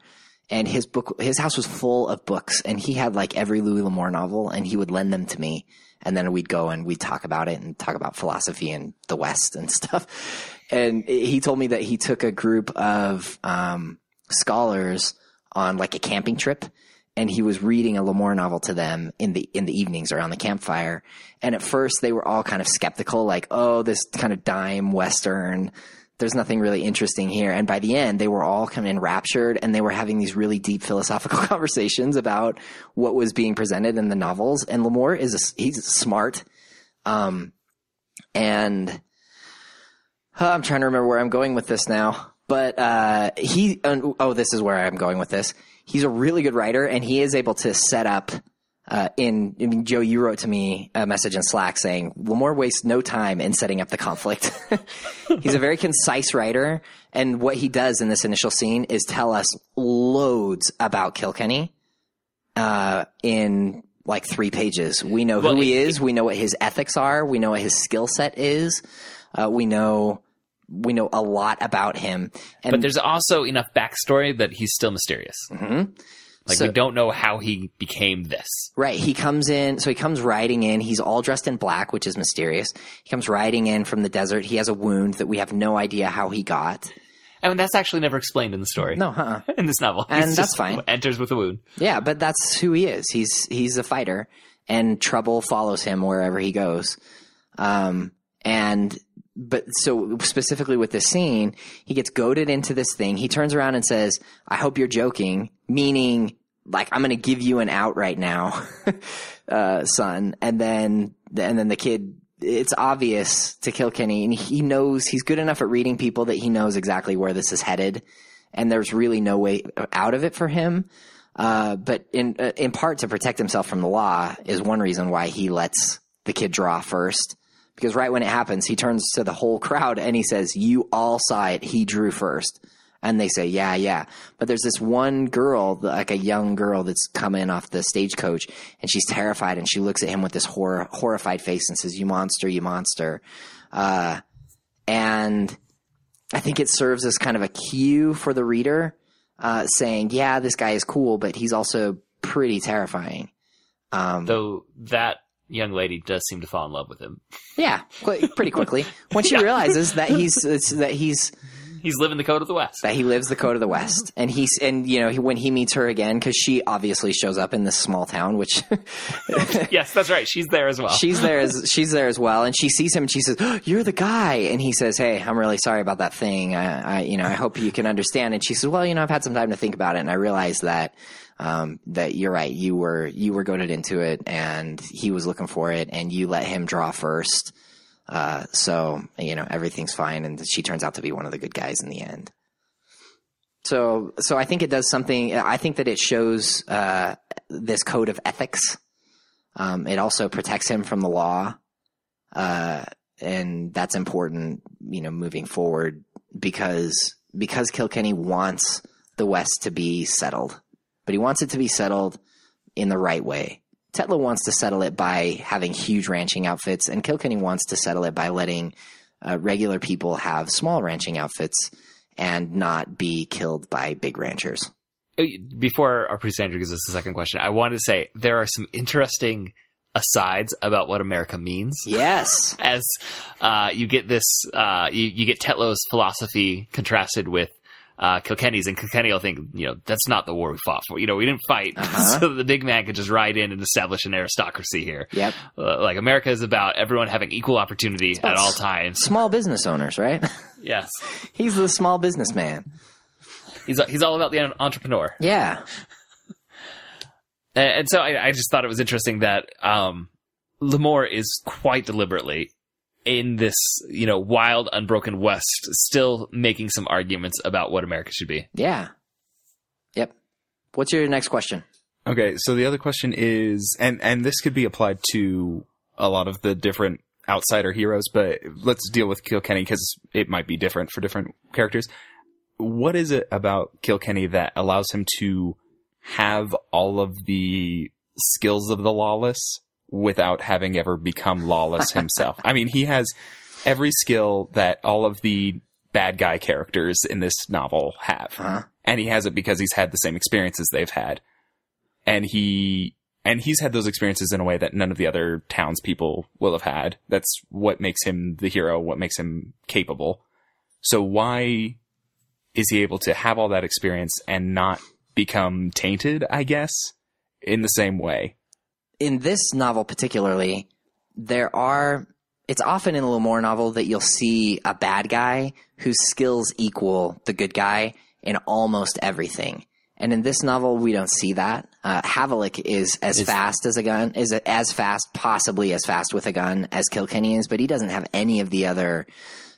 and his book, his house was full of books and he had like every Louis L'Amour novel and he would lend them to me. And then we'd go and we'd talk about it and talk about philosophy and the West and [LAUGHS] stuff. And he told me that he took a group of, um, scholars on like a camping trip and he was reading a L'Amour novel to them in the in the evenings around the campfire. And at first they were all kind of skeptical, like, oh, this kind of dime western. There's nothing really interesting here. And by the end, they were all kind of enraptured and they were having these really deep philosophical [LAUGHS] conversations about what was being presented in the novels. And L'Amour is a, he's smart. Um, and uh, I'm trying to remember where I'm going with this now. But uh, he, oh, this is where I'm going with this. He's a really good writer, and he is able to set up. Uh, in, I mean, Joe, you wrote to me a message in Slack saying L'Amour wastes no time in setting up the conflict. [LAUGHS] He's a very concise writer, and what he does in this initial scene is tell us loads about Kilkenny uh, in like three pages. We know Well, who he it- is. We know what his ethics are. We know what his skill set is. Uh, we know we know a lot about him. And But there's also enough backstory that he's still mysterious. Mhm. Like So- we don't know how he became this. Right. He comes in, so he comes riding in. He's all dressed in black, which is mysterious. He comes riding in from the desert. He has a wound that we have no idea how he got. I mean, that's actually never explained in the story. No, huh? [LAUGHS] in this novel, And that's fine. Enters with a wound. Yeah, but that's who he is. He's he's a fighter, and trouble follows him wherever he goes. Um, and but so specifically with this scene, he gets goaded into this thing. He turns around and says, "I hope you're joking," meaning like I'm going to give you an out right now, [LAUGHS] uh, son. And then and then the kid. It's obvious to Kilkenny and he knows he's good enough at reading people that he knows exactly where this is headed, and there's really no way out of it for him. Uh, but in uh, in part to protect himself from the law is one reason why he lets the kid draw first. Because right when it happens, he turns to the whole crowd and he says, "You all saw it. He drew first. And they say, "Yeah, yeah." But there's this one girl, like a young girl, that's coming off the stagecoach, and she's terrified, and she looks at him with this horror, horrified face and says, "You monster! You monster!" Uh, and I think it serves as kind of a cue for the reader, uh, saying, "Yeah, this guy is cool, but he's also pretty terrifying." Um, Though that young lady does seem to fall in love with him. yeah, pretty quickly when she [LAUGHS] Yeah. realizes that he's it's, that he's He's living the code of the West. that he lives the code of the West, and he's and you know he, when he meets her again because she obviously shows up in this small town, which [LAUGHS] yes, that's right. She's there as well. she's there as she's there as well, and she sees him and she says, "Oh, "You're the guy," and he says, "Hey, I'm really sorry about that thing. I, I you know I hope you can understand." And she says, "Well, you know I've had some time to think about it, and I realized that." Um, that you're right. You were you were goaded into it, and he was looking for it, and you let him draw first. Uh, so you know everything's fine, and she turns out to be one of the good guys in the end. So, so I think it does something. I think that it shows uh, this code of ethics. Um, it also protects him from the law, uh, and that's important, you know, moving forward because because Kilkenny wants the West to be settled, but he wants it to be settled in the right way. Tetlow wants to settle it by having huge ranching outfits, and Kilkenny wants to settle it by letting uh, regular people have small ranching outfits and not be killed by big ranchers. Before our producer Andrew gives us the second question, I wanted to say there are some interesting asides about what America means. Yes. [LAUGHS] As uh, you get this, uh, you, you get Tetlow's philosophy contrasted with uh, Kilkenny's, and Kilkenny will think, you know, that's not the war we fought for. You know, we didn't fight Uh-huh. [LAUGHS] so that the big man could just ride in and establish an aristocracy here. Yep. Uh, like America is about everyone having equal opportunity at all times. Small business owners, right? [LAUGHS] Yes, He's the small businessman. he's he's all about the entrepreneur. Yeah. And, and so I, I just thought it was interesting that um, L'Amour is quite deliberately in this, you know, wild, unbroken West, still making some arguments about what America should be. Yeah. Yep. What's your next question? Okay, so the other question is, and and this could be applied to a lot of the different outsider heroes, but let's deal with Kilkenny because it might be different for different characters. What is it about Kilkenny that allows him to have all of the skills of the lawless without having ever become lawless himself? I mean, he has every skill that all of the bad guy characters in this novel have. Huh? and he has it because he's had the same experiences they've had. And he and he's had those experiences in a way that none of the other townspeople will have had. That's what makes him the hero what makes him capable. So why is he able to have all that experience and not become tainted i guess in the same way In this novel, particularly, there are. It's often in a L'Amour novel that you'll see a bad guy whose skills equal the good guy in almost everything. And in this novel, we don't see that. Uh, Havlik is as fast as a gun, is as fast, possibly as fast with a gun as Kilkenny is, but he doesn't have any of the other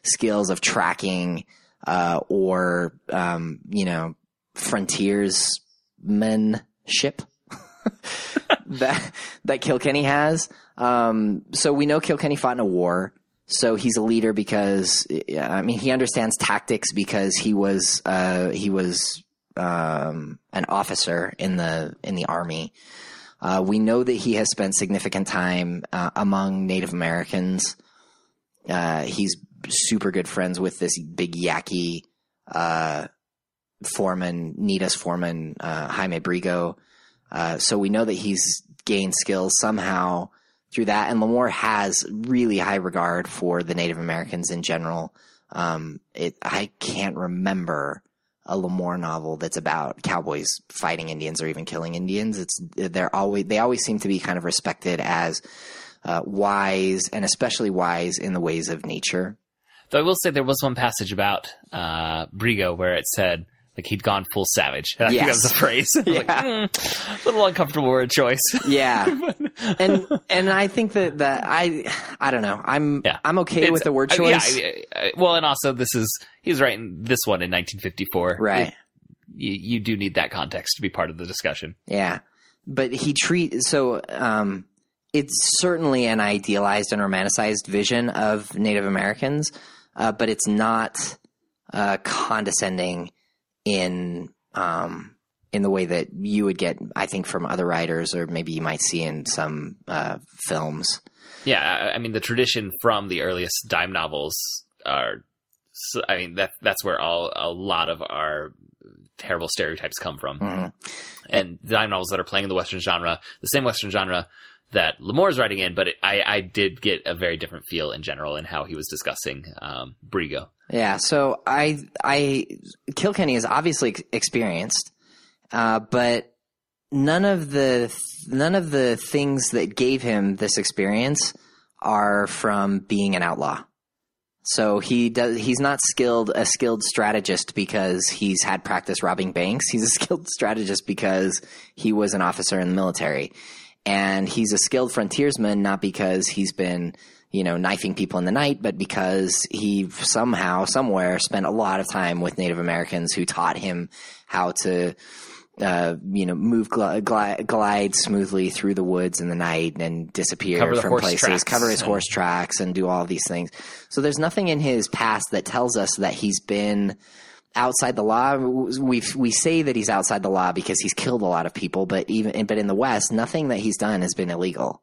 skills of tracking uh, or um, you know frontiersmanship that that Kilkenny has. Um, so we know Kilkenny fought in a war. So he's a leader because I mean he understands tactics because he was uh, he was um, an officer in the in the army. Uh, we know that he has spent significant time uh, among Native Americans. Uh, he's super good friends with this big Yaqui uh, foreman, Nitas foreman, uh, Jaime Brigo. Uh, so we know that he's gained skills somehow through that. And L'Amour has really high regard for the Native Americans in general. Um, it, I can't remember a L'Amour novel that's about cowboys fighting Indians or even killing Indians. It's they're always they always seem to be kind of respected as uh, wise and especially wise in the ways of nature. Though I will say there was one passage about uh, Brigo where it said like he'd gone full savage. [LAUGHS] [LAUGHS] I think that was a phrase. Was like, Yeah. "Hmm, a little uncomfortable word choice. [LAUGHS] Yeah, and and I think that that I I don't know. I'm Yeah. I'm okay It's- with the word I choice. yeah, I- I- well, and also this is he's writing this one in 1954. Right. It- you, you do need that context to be part of the discussion. Yeah. But he treat so um it's certainly an idealized and romanticized vision of Native Americans, uh, but it's not uh, condescending in um in the way that you would get, I think, from other writers, or maybe you might see in some uh, films. Yeah, I, mean the tradition from the earliest dime novels are. I mean that that's where all a lot of our terrible stereotypes come from, Mhm. and dime novels that are playing in the Western genre, the same Western genre that L'Amour is writing in, but it, I I did get a very different feel in general in how he was discussing um, Brigo. Yeah, so I I Kilkenny is obviously experienced, uh, but none of the none of the things that gave him this experience are from being an outlaw. So he does he's not skilled a skilled strategist because he's had practice robbing banks. He's a [LAUGHS] skilled strategist because he was an officer in the military. And he's a skilled frontiersman not because he's been you know, knifing people in the night, but because he somehow, somewhere spent a lot of time with Native Americans who taught him how to, uh, you know, move, gl- glide, glide smoothly through the woods in the night and disappear from places, tracks cover his horse tracks and do all these things. So there's nothing in his past that tells us that he's been outside the law. We we say that he's outside the law because he's killed a lot of people, but even but in the West, nothing that he's done has been illegal.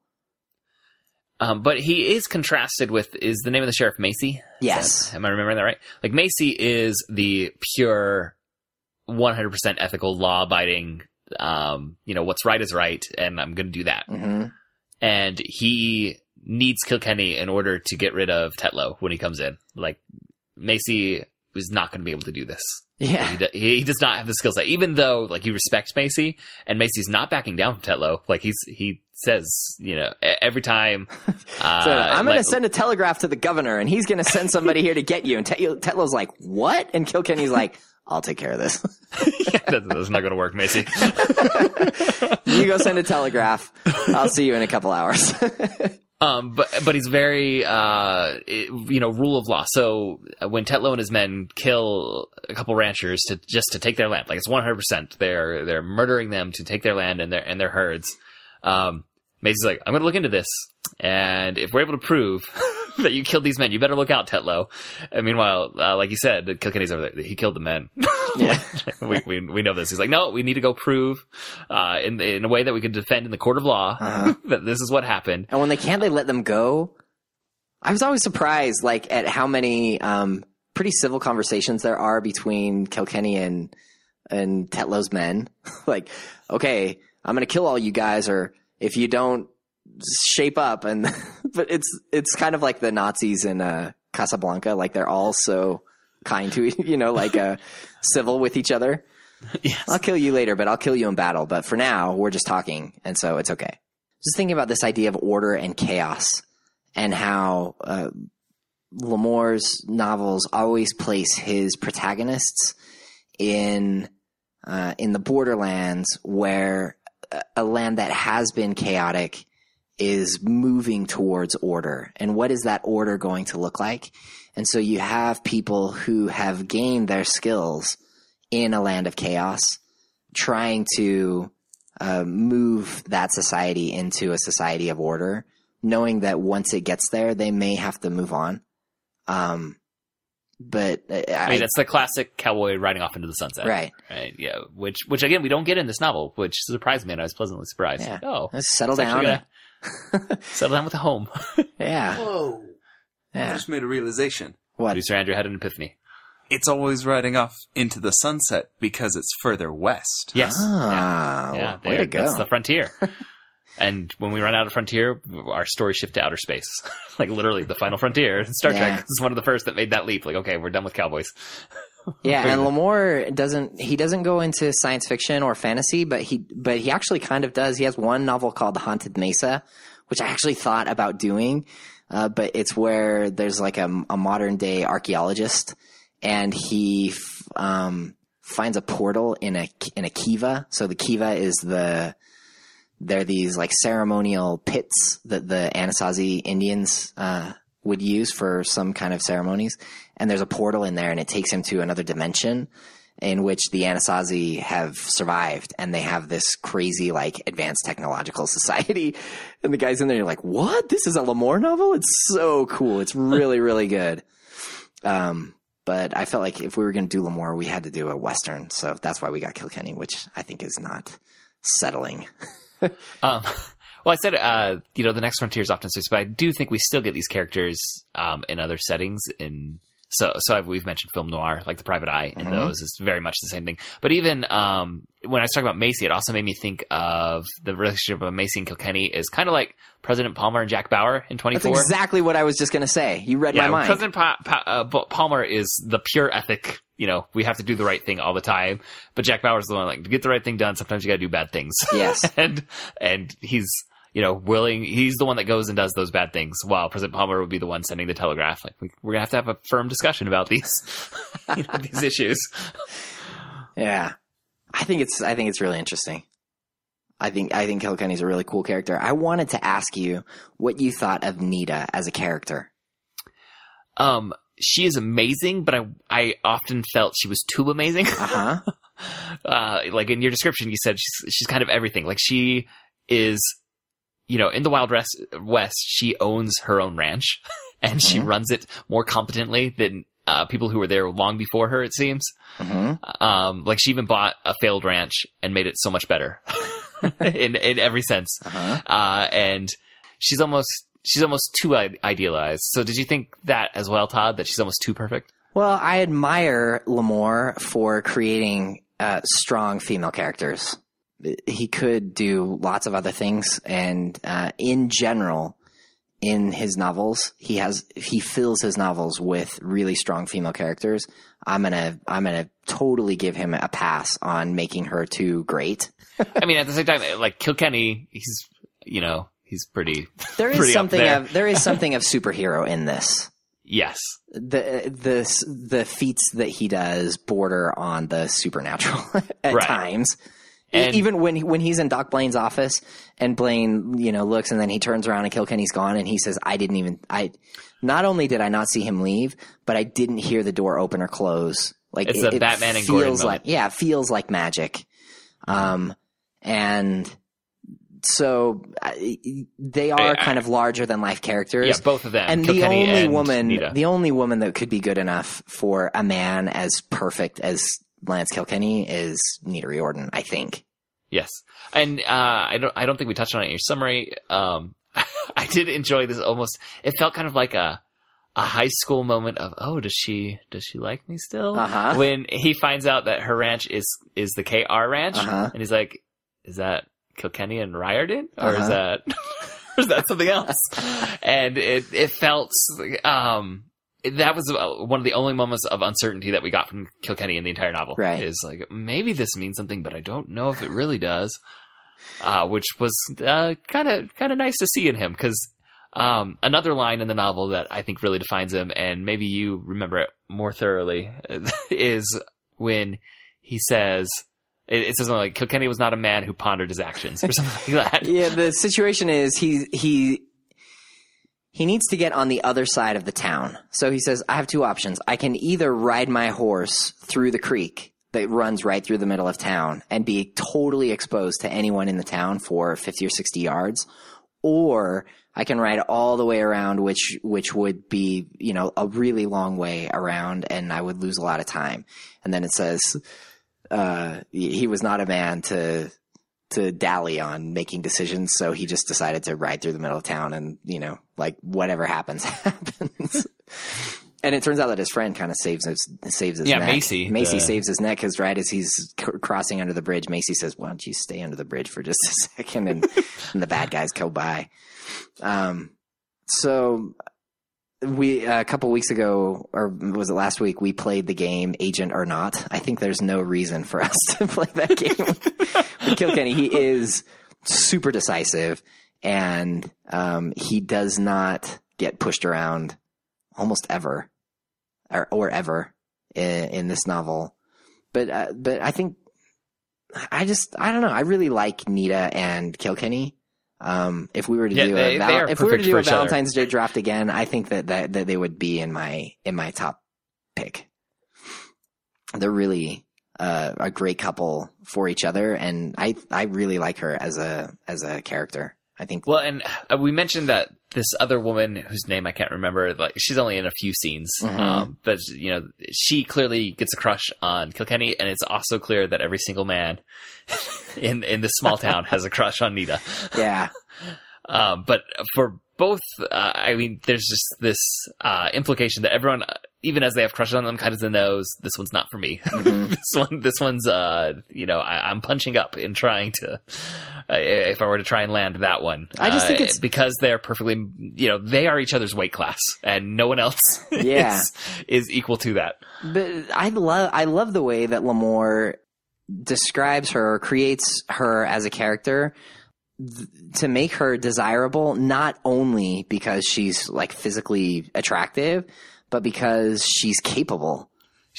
Um, but he is contrasted with is the name of the sheriff Macy? Yes. that- am I remembering that right? Like Macy is the pure, 100% ethical, law-abiding. Um, you know what's right is right, and I'm going to do that. hmm And he needs Kilkenny in order to get rid of Tetlow when he comes in. Like Macy is not going to be able to do this. Yeah. He, he does not have the skill set, even though like you respect Macy, and Macy's not backing down from Tetlow. Like he's he says, you know, every time. Uh, [LAUGHS] So I'm going to send a telegraph to the governor, and he's going to send somebody here to get you. And Tet- Tetlow's like, "What?" And Kilkenny's like, "I'll take care of this. [LAUGHS] [LAUGHS] that's, that's not going to work, Macy. you go send a telegraph. I'll see you in a couple hours." Um, but but he's very uh, it- you know, rule of law. So uh, when Tetlow and his men kill a couple ranchers to just to take their land, like it's one hundred percent, they're they're murdering them to take their land and their and their herds. Um, Macy's like, I'm going to look into this, and if we're able to prove [LAUGHS] that you killed these men, you better look out, Tetlow. And meanwhile, uh, like you said, Kilkenny's over there. He killed the men. yeah. [LAUGHS] [LAUGHS] we, we we know this. He's like, no, we need to go prove uh, in in a way that we can defend in the court of law Uh-huh. that this is what happened. And when they can't, they let them go. I was always surprised, like at how many um, pretty civil conversations there are between Kilkenny and and Tetlow's men. like, okay, I'm going to kill all you guys, or if you don't shape up, and [LAUGHS] but it's it's kind of like the Nazis in uh, Casablanca. Like they're all so kind to [LAUGHS] you know, like uh, [LAUGHS] civil with each other. Yes. I'll kill you later, but I'll kill you in battle. But for now, we're just talking, and so it's okay. Just thinking about this idea of order and chaos, and how uh, L'Amour's novels always place his protagonists in uh, in the borderlands, where a- land that has been chaotic is moving towards order. And what is that order going to look like? And so you have people who have gained their skills in a land of chaos, trying to uh, move that society into a society of order, knowing that once it gets there, they may have to move on. Um, but uh, I, I mean, it's the classic cowboy riding off into the sunset. right. Right. Yeah. Which, which again, we don't get in this novel, which surprised me and I was pleasantly surprised. Yeah. Oh, Let's settle down. gonna settle down with a home. [LAUGHS] yeah. Whoa. I just made a realization. What? Producer Andrew had an epiphany. It's always riding off into the sunset because it's further west. Yes. Ah, yeah. way there- to go. That's the frontier. [LAUGHS] and when we run out of frontier, our story shift to outer space. [LAUGHS] like literally the final frontier. [LAUGHS] Star Yeah. Trek is one of the first that made that leap. Like, okay, we're done with cowboys. [LAUGHS] Yeah, and. L'Amour doesn't he doesn't go into science fiction or fantasy, but he but he actually kind of does. He has one novel called The Haunted Mesa, which I actually thought about doing, uh, but it's where there's like a, a modern day archaeologist, and he f- um, finds a portal in a in a kiva. So the kiva is the they're these like ceremonial pits that the Anasazi Indians uh, would use for some kind of ceremonies. And there's a portal in there, and it takes him to another dimension. in which the Anasazi have survived and they have this crazy like advanced technological [LAUGHS] society. And the guys in there are like, what? This is a L'Amour novel? It's so cool. It's [LAUGHS] really, really good. Um, but I felt like if we were going to do L'Amour, we had to do a Western. So that's why we got Kilkenny, which I think is not settling. [LAUGHS] Um, [LAUGHS] well, I said, uh, you know, the next frontier is often switched, but I do think we still get these characters um, in other settings. In so, so I've, we've mentioned film noir, like The Private Eye, and Mhm. those is very much the same thing. But even um, when I was talking about Macy, it also made me think of the relationship of Macy and Kilkenny is kind of like President Palmer and Jack Bauer in 24. That's exactly what I was just going to say. You read my yeah, mind. President pa- pa- uh, Palmer is the pure ethic. You know, we have to do the right thing all the time. But Jack Bauer's the one like to get the right thing done. Sometimes you got to do bad things. Yes. [LAUGHS] and and he's you know willing. He's the one that goes and does those bad things, while President Palmer would be the one sending the telegraph. Like we, we're gonna have to have a firm discussion about these [LAUGHS] you know, these issues. Yeah. I think it's I think it's really interesting. I think I think Kilkenny's a really cool character. I wanted to ask you what you thought of Nita as a character. Um, she is amazing, but I I often felt she was too amazing. [LAUGHS] Uh-huh. uh, like in your description, you said she's she's kind of everything. Like she is, you know, in the Wild West, she owns her own ranch, [LAUGHS] and she Mhm. runs it more competently than uh, people who were there long before her. It seems. hmm Um, like she even bought a failed ranch and made it so much better [LAUGHS] in in every sense. Uh-huh. Uh, and she's almost she's almost too idealized. So did you think that as well, Todd? That she's almost too perfect? Well, I admire L'Amour for creating uh, strong female characters. He could do lots of other things, and uh, in general, in his novels, he has he fills his novels with really strong female characters. I'm gonna I'm gonna totally give him a pass on making her too great. [LAUGHS] I mean, at the same time, like Kilkenny, he's you know he's pretty. There is Pretty something there. of there is something of superhero in this. Yes, the the the feats that he does border on the supernatural [LAUGHS] at Right. times. And- Even when when he's in Doc Blaine's office and Blaine, you know, looks and then he turns around and Kilkenny's gone and he says, "I didn't even I." Not only did I not see him leave, but I didn't hear the door open or close. Like It's it, a it Batman and feels Gordon like moment. yeah, it feels like magic. Um, and so uh, they are I- I- kind of larger than life characters yeah, both of them. and Kilkenny the only and woman Nita. the only woman that could be good enough for a man as perfect as Lance Kilkenny is Nita Riordan, I think. Yes, and uh, I don't. I don't think we touched on it in your summary. Um, [LAUGHS] I did enjoy this. Almost, it felt kind of like a a high school moment of, oh, does she does she like me still? Uh-huh. When he finds out that her ranch is is the KR ranch, Uh-huh. and he's like, is that Kilkenny and Riordan, or is Uh-huh. that [LAUGHS] or is that something else? and it it felt um. That was uh, one of the only moments of uncertainty that we got from Kilkenny in the entire novel. Right. Is like maybe this means something, but I don't know if it really does uh, which was kind of kind of nice to see in him because um, another line in the novel that I think really defines him, and maybe you remember it more thoroughly, [LAUGHS] is when he says. It, it says something like Kilkenny was not a man who pondered his actions, or something like that. [LAUGHS] Yeah, the situation is he he he needs to get on the other side of the town. So he says, I have two options. I can either ride my horse through the creek that runs right through the middle of town and be totally exposed to anyone in the town for 50 or 60 yards, or I can ride all the way around, which, which would be, you know, a really long way around and I would lose a lot of time. And then it says, uh, he was not a man to, to dally on making decisions, so he just decided to ride through the middle of town and, you know, like whatever happens, [LAUGHS] happens. and it turns out that his friend kind of saves his, saves his Yeah, neck. Macy, Macy the- saves his neck because right as he's c- crossing under the bridge, Macy says, why don't you stay under the bridge for just a [LAUGHS] second? And, and the bad guys go by. Um, so we a couple weeks ago, or was it last week? We played the game Agent or Not. I think there's no reason for [LAUGHS] us to play that game [LAUGHS] with Kilkenny. He is super decisive, and um, he does not get pushed around almost ever, or, or ever in, in this novel. But uh, but I think I just I don't know. I really like Nita and Kilkenny. Um, if we were to Yeah, do they- a val- if we were to do a. Valentine's Day draft again, I think that, that that they would be in my in my top pick. They're really uh, a great couple for each other, and I I really like her as a as a character. I think Well, and uh, we mentioned that this other woman whose name I can't remember, like she's only in a few scenes, Mhm. um, but you know, she clearly gets a crush on Kilkenny, and it's also clear that every single man [LAUGHS] in in this small town has a crush on Nita. yeah, [LAUGHS] Um, but for both, uh, I mean, there's just this uh, implication that everyone, even as they have crushes on them, kind of knows this one's not for me. [LAUGHS] Mhm. this one, this one's, uh, you know, I, I'm punching up in trying to, uh, if I were to try and land that one. I just think Uh, it's- because they're perfectly, you know, they are each other's weight class, and no one else [LAUGHS] Yeah. is, is equal to that. but I love I love the way that L'Amour describes her or creates her as a character th- to make her desirable not only because she's like physically attractive but because she's capable.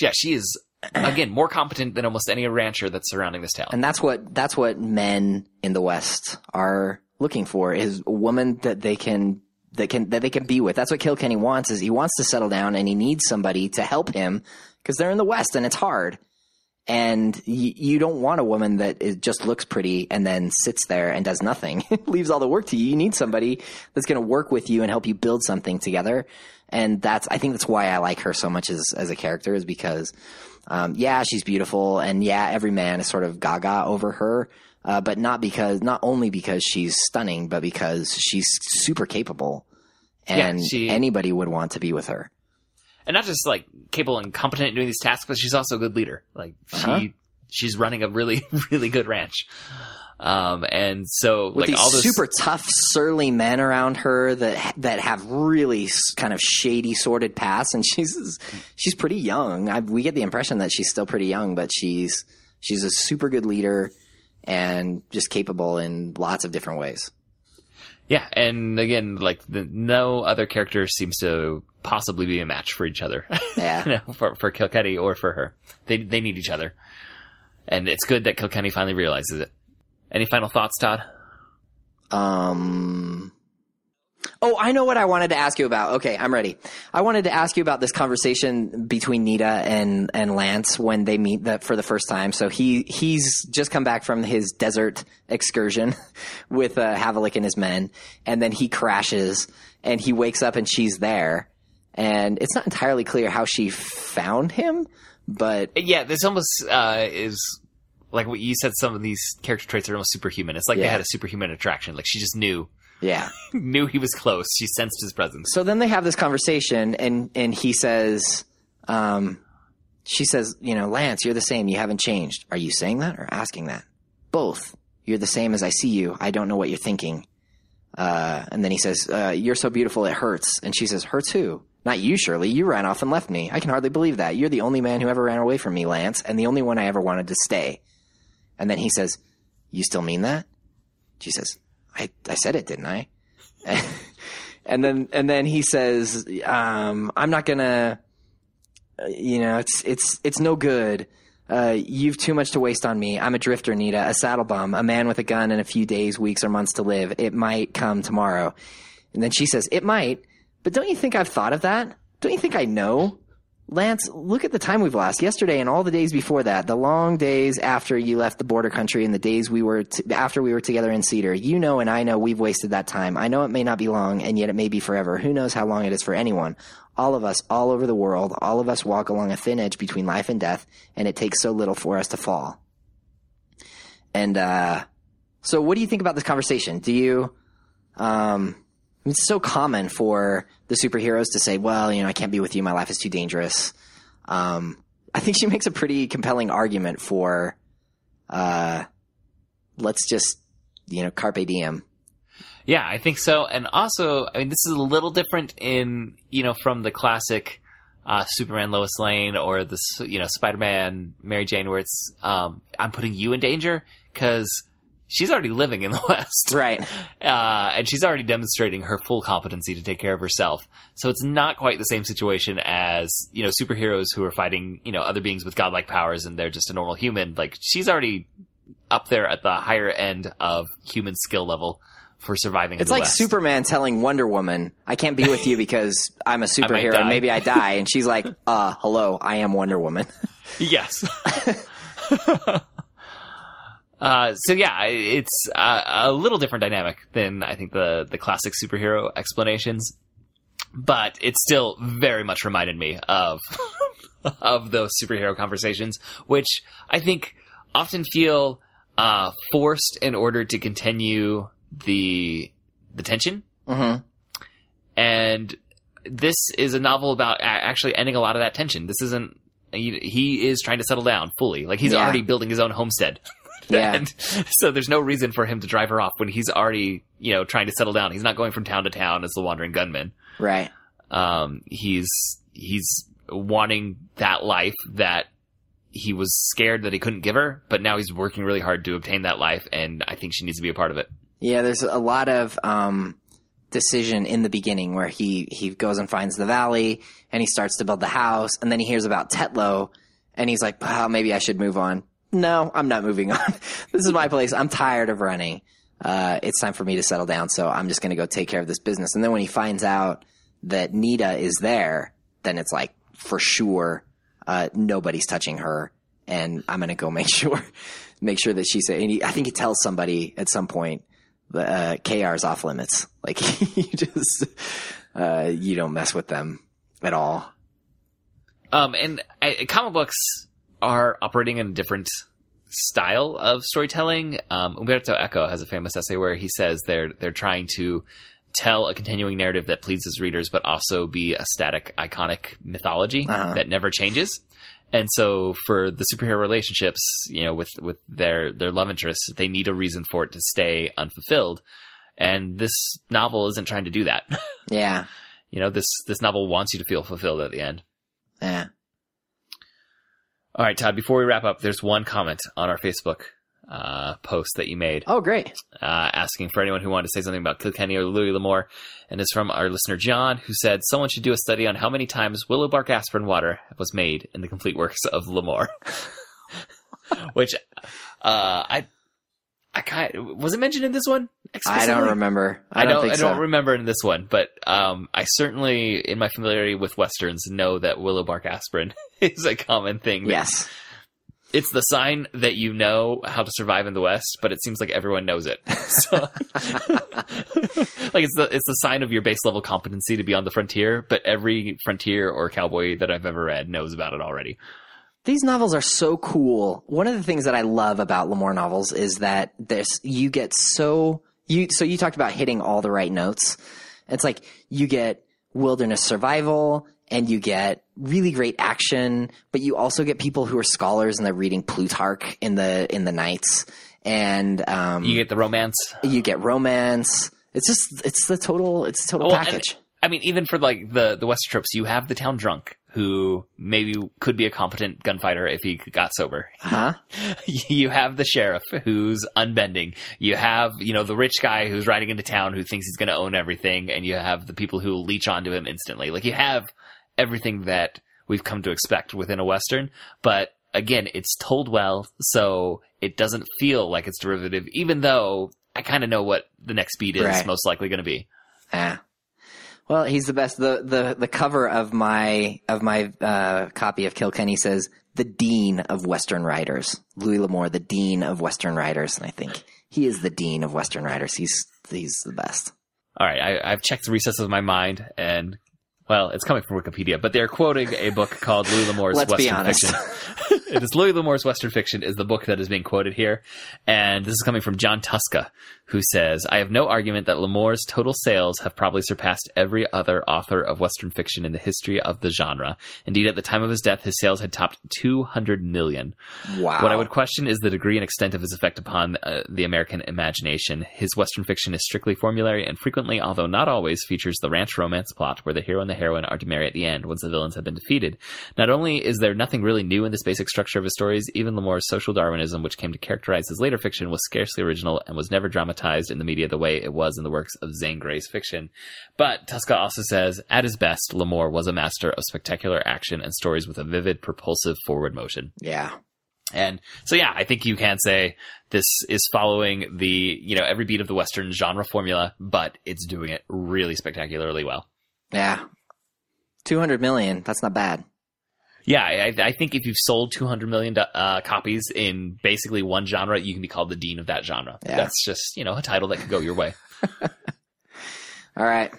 Yeah, she is again more competent than almost any rancher that's surrounding this town. and that's what that's what men in the west are looking for is a woman that they can that can that they can be with. That's what kilkenny wants is he wants to settle down and he needs somebody to help him because they're in the west and it's hard and y- you don't want a woman that is, just looks pretty and then sits there and does nothing [LAUGHS] leaves all the work to you. You need somebody that's going to work with you and help you build something together. And that's i think that's why i like her so much as as a character is because um, yeah, she's beautiful, and yeah, every man is sort of gaga over her, uh, but not because, not only because she's stunning, but because she's super capable, and she- anybody would want to be with her. And not just like capable and competent at doing these tasks, but she's also a good leader. Like she, Uh-huh. she's running a really, [LAUGHS] really good ranch. Um, and so With like these all those super tough, surly men around her that that have really kind of shady, sordid pasts, and she's she's pretty young. I, we get the impression that she's still pretty young, but she's she's a super good leader and just capable in lots of different ways. yeah, and again, like the, no other character seems to possibly be a match for each other. [LAUGHS] Yeah. you know, for for Kilkenny or for her, they they need each other, and it's good that Kilkenny finally realizes it. Any final thoughts, Todd? Um. Oh, I know what I wanted to ask you about. Okay, I'm ready. I wanted to ask you about this conversation between Nita and and Lance when they meet the, for the first time. So he he's just come back from his desert excursion [LAUGHS] with uh, Havlik and his men, and then he crashes and he wakes up and she's there, and it's not entirely clear how she found him, but Yeah, this almost uh, is like what you said. Some of these character traits are almost superhuman. It's like they had a superhuman attraction. Like she just knew yeah. [LAUGHS] knew he was close. She sensed his presence. So then they have this conversation, and and he says, um, she says, you know, Lance, you're the same. You haven't changed. Are you saying that or asking that? Both. You're the same as I see you. I don't know what you're thinking. Uh, and then he says, uh, you're so beautiful it hurts. And she says, hurts who? Not you, surely. You ran off and left me. I can hardly believe that. You're the only man who ever ran away from me, Lance, and the only one I ever wanted to stay. And then he says, you still mean that? She says, I, I said it, didn't I? [LAUGHS] and then and then he says, um, "I'm not gonna, uh, you know, it's it's it's no good. Uh, you've too much to waste on me. I'm a drifter, Nita, a saddle bum, a man with a gun and a few days, weeks, or months to live. It might come tomorrow." And then she says, "It might, but don't you think I've thought of that? Don't you think I know?" Lance, look at the time we've lost. Yesterday and all the days before that, the long days after you left the border country and the days we were t- after we were together in Cedar. You know and I know we've wasted that time. I know it may not be long and yet it may be forever. Who knows how long it is for anyone? All of us, all over the world, all of us walk along a thin edge between life and death, and it takes so little for us to fall. And uh so what do you think about this conversation? Do you um it's so common for the superheroes to say, well, you know, I can't be with you. My life is too dangerous. Um, I think she makes a pretty compelling argument for, uh, let's just, you know, carpe diem. Yeah, I think so. And also, I mean, this is a little different in you know from the classic uh, Superman Lois Lane or the you know Spider Man Mary Jane, where it's um, I'm putting you in danger because she's already living in the [LAUGHS] West. Right. uh, and she's already demonstrating her full competency to take care of herself. So it's not quite the same situation as you know superheroes who are fighting you know other beings with godlike powers, and they're just a normal human. Like she's already up there at the higher end of human skill level for surviving. in It's like West. Superman telling Wonder Woman, I can't be with you [LAUGHS] because I'm a superhero and maybe I die. And she's like, [LAUGHS] uh, hello, I am Wonder Woman. Yes. Uh, so yeah, it's uh, a little different dynamic than I think the the classic superhero explanations, but it still very much reminded me of [LAUGHS] of those superhero conversations, which I think often feel uh, forced in order to continue the the tension. Mm-hmm. And this is a novel about actually ending a lot of that tension. This isn't. He, he is trying to settle down fully. Like he's Yeah. already building his own homestead. Yeah. And so there's no reason for him to drive her off when he's already, you know, trying to settle down. He's not going from town to town as the wandering gunman. Right. Um, he's, he's wanting that life that he was scared that he couldn't give her, but now he's working really hard to obtain that life. And I think she needs to be a part of it. Yeah, there's a lot of um, decision in the beginning where he he goes and finds the valley and he starts to build the house, and then he hears about Tetlow, and he's like, "Well, maybe I should move on." No, I'm not moving on. [LAUGHS] this is my place. I'm tired of running. Uh, it's time for me to settle down, so I'm just going to go take care of this business. And then when he finds out that Nita is there, then it's like for sure uh, nobody's touching her, and I'm going to go [LAUGHS] make sure make sure that she's. And he, I think he tells somebody at some point the uh, KR's off limits. [LAUGHS] Like you just uh, you don't mess with them at all. Um, and I, comic books are operating in a different style of storytelling. Um, Umberto Eco has a famous essay where he says they're they're trying to tell a continuing narrative that pleases readers, but also be a static, iconic mythology Uh-huh. that never changes. And so, for the superhero relationships, you know, with with their their love interests, they need a reason for it to stay unfulfilled. And this novel isn't trying to do that. [LAUGHS] Yeah, you know, this this novel wants you to feel fulfilled at the end. yeah. All right, Todd, before we wrap up, there's one comment on our Facebook uh, post that you made Oh, great. uh, asking for anyone who wanted to say something about Kilkenny or Louis L'Amour. And it's from our listener, John, who said someone should do a study on how many times willow bark aspirin water was made in the complete works of L'Amour. [LAUGHS] Which, uh, I, I kind was it mentioned in this one? I don't remember. I I don't, don't. think I don't so. remember in this one, but um, I certainly, in my familiarity with westerns, know that willow bark aspirin [LAUGHS] is a common thing. yes. it's the sign that you know how to survive in the West, but it seems like everyone knows it. [LAUGHS] So, [LAUGHS] like it's the it's the sign of your base level competency to be on the frontier. But every frontier or cowboy that I've ever read knows about it already. These novels are so cool. One of the things that I love about L'Amour novels is that this you get so you so you talked about hitting all the right notes. It's like you get wilderness survival and you get really great action, but you also get people who are scholars and they're reading Plutarch in the in the nights and um You get the romance. you get romance. It's just it's the total it's the total Well, and- package. I mean, even for like the the Western tropes, you have the town drunk who maybe could be a competent gunfighter if he got sober. Huh? [LAUGHS] you have the sheriff who's unbending. You have, you know, the rich guy who's riding into town who thinks he's going to own everything, and you have the people who leech onto him instantly. Like you have everything that we've come to expect within a western, but again, it's told well, so it doesn't feel like it's derivative, even though I kind of know what the next beat is Right. most likely going to be. Ah. Well, he's the best. The, the, the cover of my, of my, uh, copy of Kilkenny says, the dean of Western writers. Louis L'Amour, the dean of Western writers. And I think he is the dean of Western writers. He's, he's the best. All right, I, I've checked the recesses of my mind, and well, it's coming from Wikipedia, but they're quoting a book called Louis L'Amour's Let's be Western honest. Fiction. it is Louis L'Amour's Western Fiction is the book that is being quoted here, and this is coming from John Tuska, who says, "I have no argument that L'Amour's total sales have probably surpassed every other author of Western fiction in the history of the genre. Indeed, at the time of his death, his sales had topped 200 million. Wow. What I would question is the degree and extent of his effect upon uh, the American imagination. His Western fiction is strictly formulary and frequently, although not always, features the ranch romance plot where the hero and the heroine are to marry at the end once the villains have been defeated. Not only is there nothing really new in this basic structure of his stories, even L'Amour's social Darwinism, which came to characterize his later fiction, was scarcely original and was never dramatized in the media the way it was in the works of Zane Grey's fiction. But Tuska also says, at his best, L'Amour was a master of spectacular action and stories with a vivid, propulsive forward motion. yeah. And so, yeah, I think you can say this is following the, you know, every beat of the Western genre formula, but it's doing it really spectacularly well. Yeah. 200 million. That's not bad. Yeah, I, I think if you've sold 200 million uh, copies in basically one genre, you can be called the dean of that genre. Yeah. That's just, you know, a title that could go your way. [LAUGHS] All right.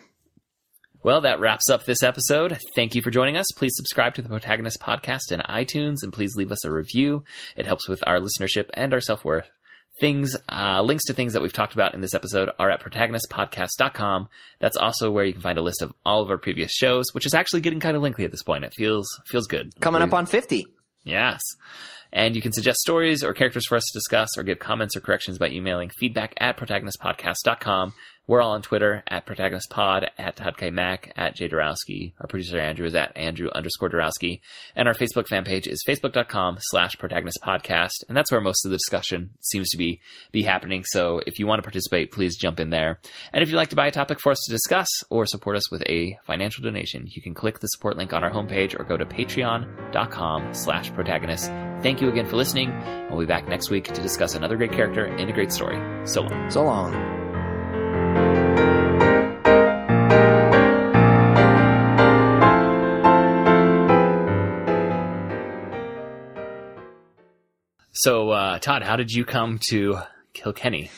Well, that wraps up this episode. Thank you for joining us. Please subscribe to the Protagonist Podcast in iTunes and please leave us a review. It helps with our listenership and our self worth. Things, uh, links to things that we've talked about in this episode are at protagonistpodcast.com. That's also where you can find a list of all of our previous shows, which is actually getting kind of lengthy at this point. It feels, feels good. Coming up on 50. Yes. And you can suggest stories or characters for us to discuss or give comments or corrections by emailing feedback at protagonistpodcast.com. We're all on Twitter at protagonistpod, at Todd K. Mack, at Jay Dorowski. Our producer Andrew is at Andrew underscore Dorowski. And our Facebook fan page is facebook.com slash protagonist podcast. And that's where most of the discussion seems to be, be happening. So if you want to participate, please jump in there. And if you'd like to buy a topic for us to discuss or support us with a financial donation, you can click the support link on our homepage or go to patreon.com slash protagonist. Thank you again for listening. We'll be back next week to discuss another great character and a great story. So long. So long. So, uh, Todd, how did you come to Kilkenny?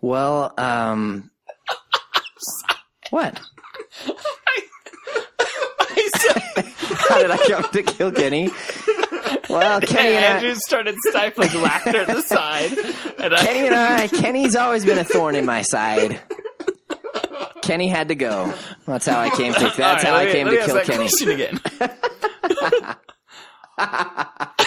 Well, um, what? How did I come to Kilkenny? Well, [LAUGHS] Kenny and I, Andrew started stifling laughter at the side, and I, Kenny and I, Kenny's always been a thorn in my side. Kenny had to go. That's how I came to. That's All right, how let I came let me to ask that Kilkenny. again. [LAUGHS]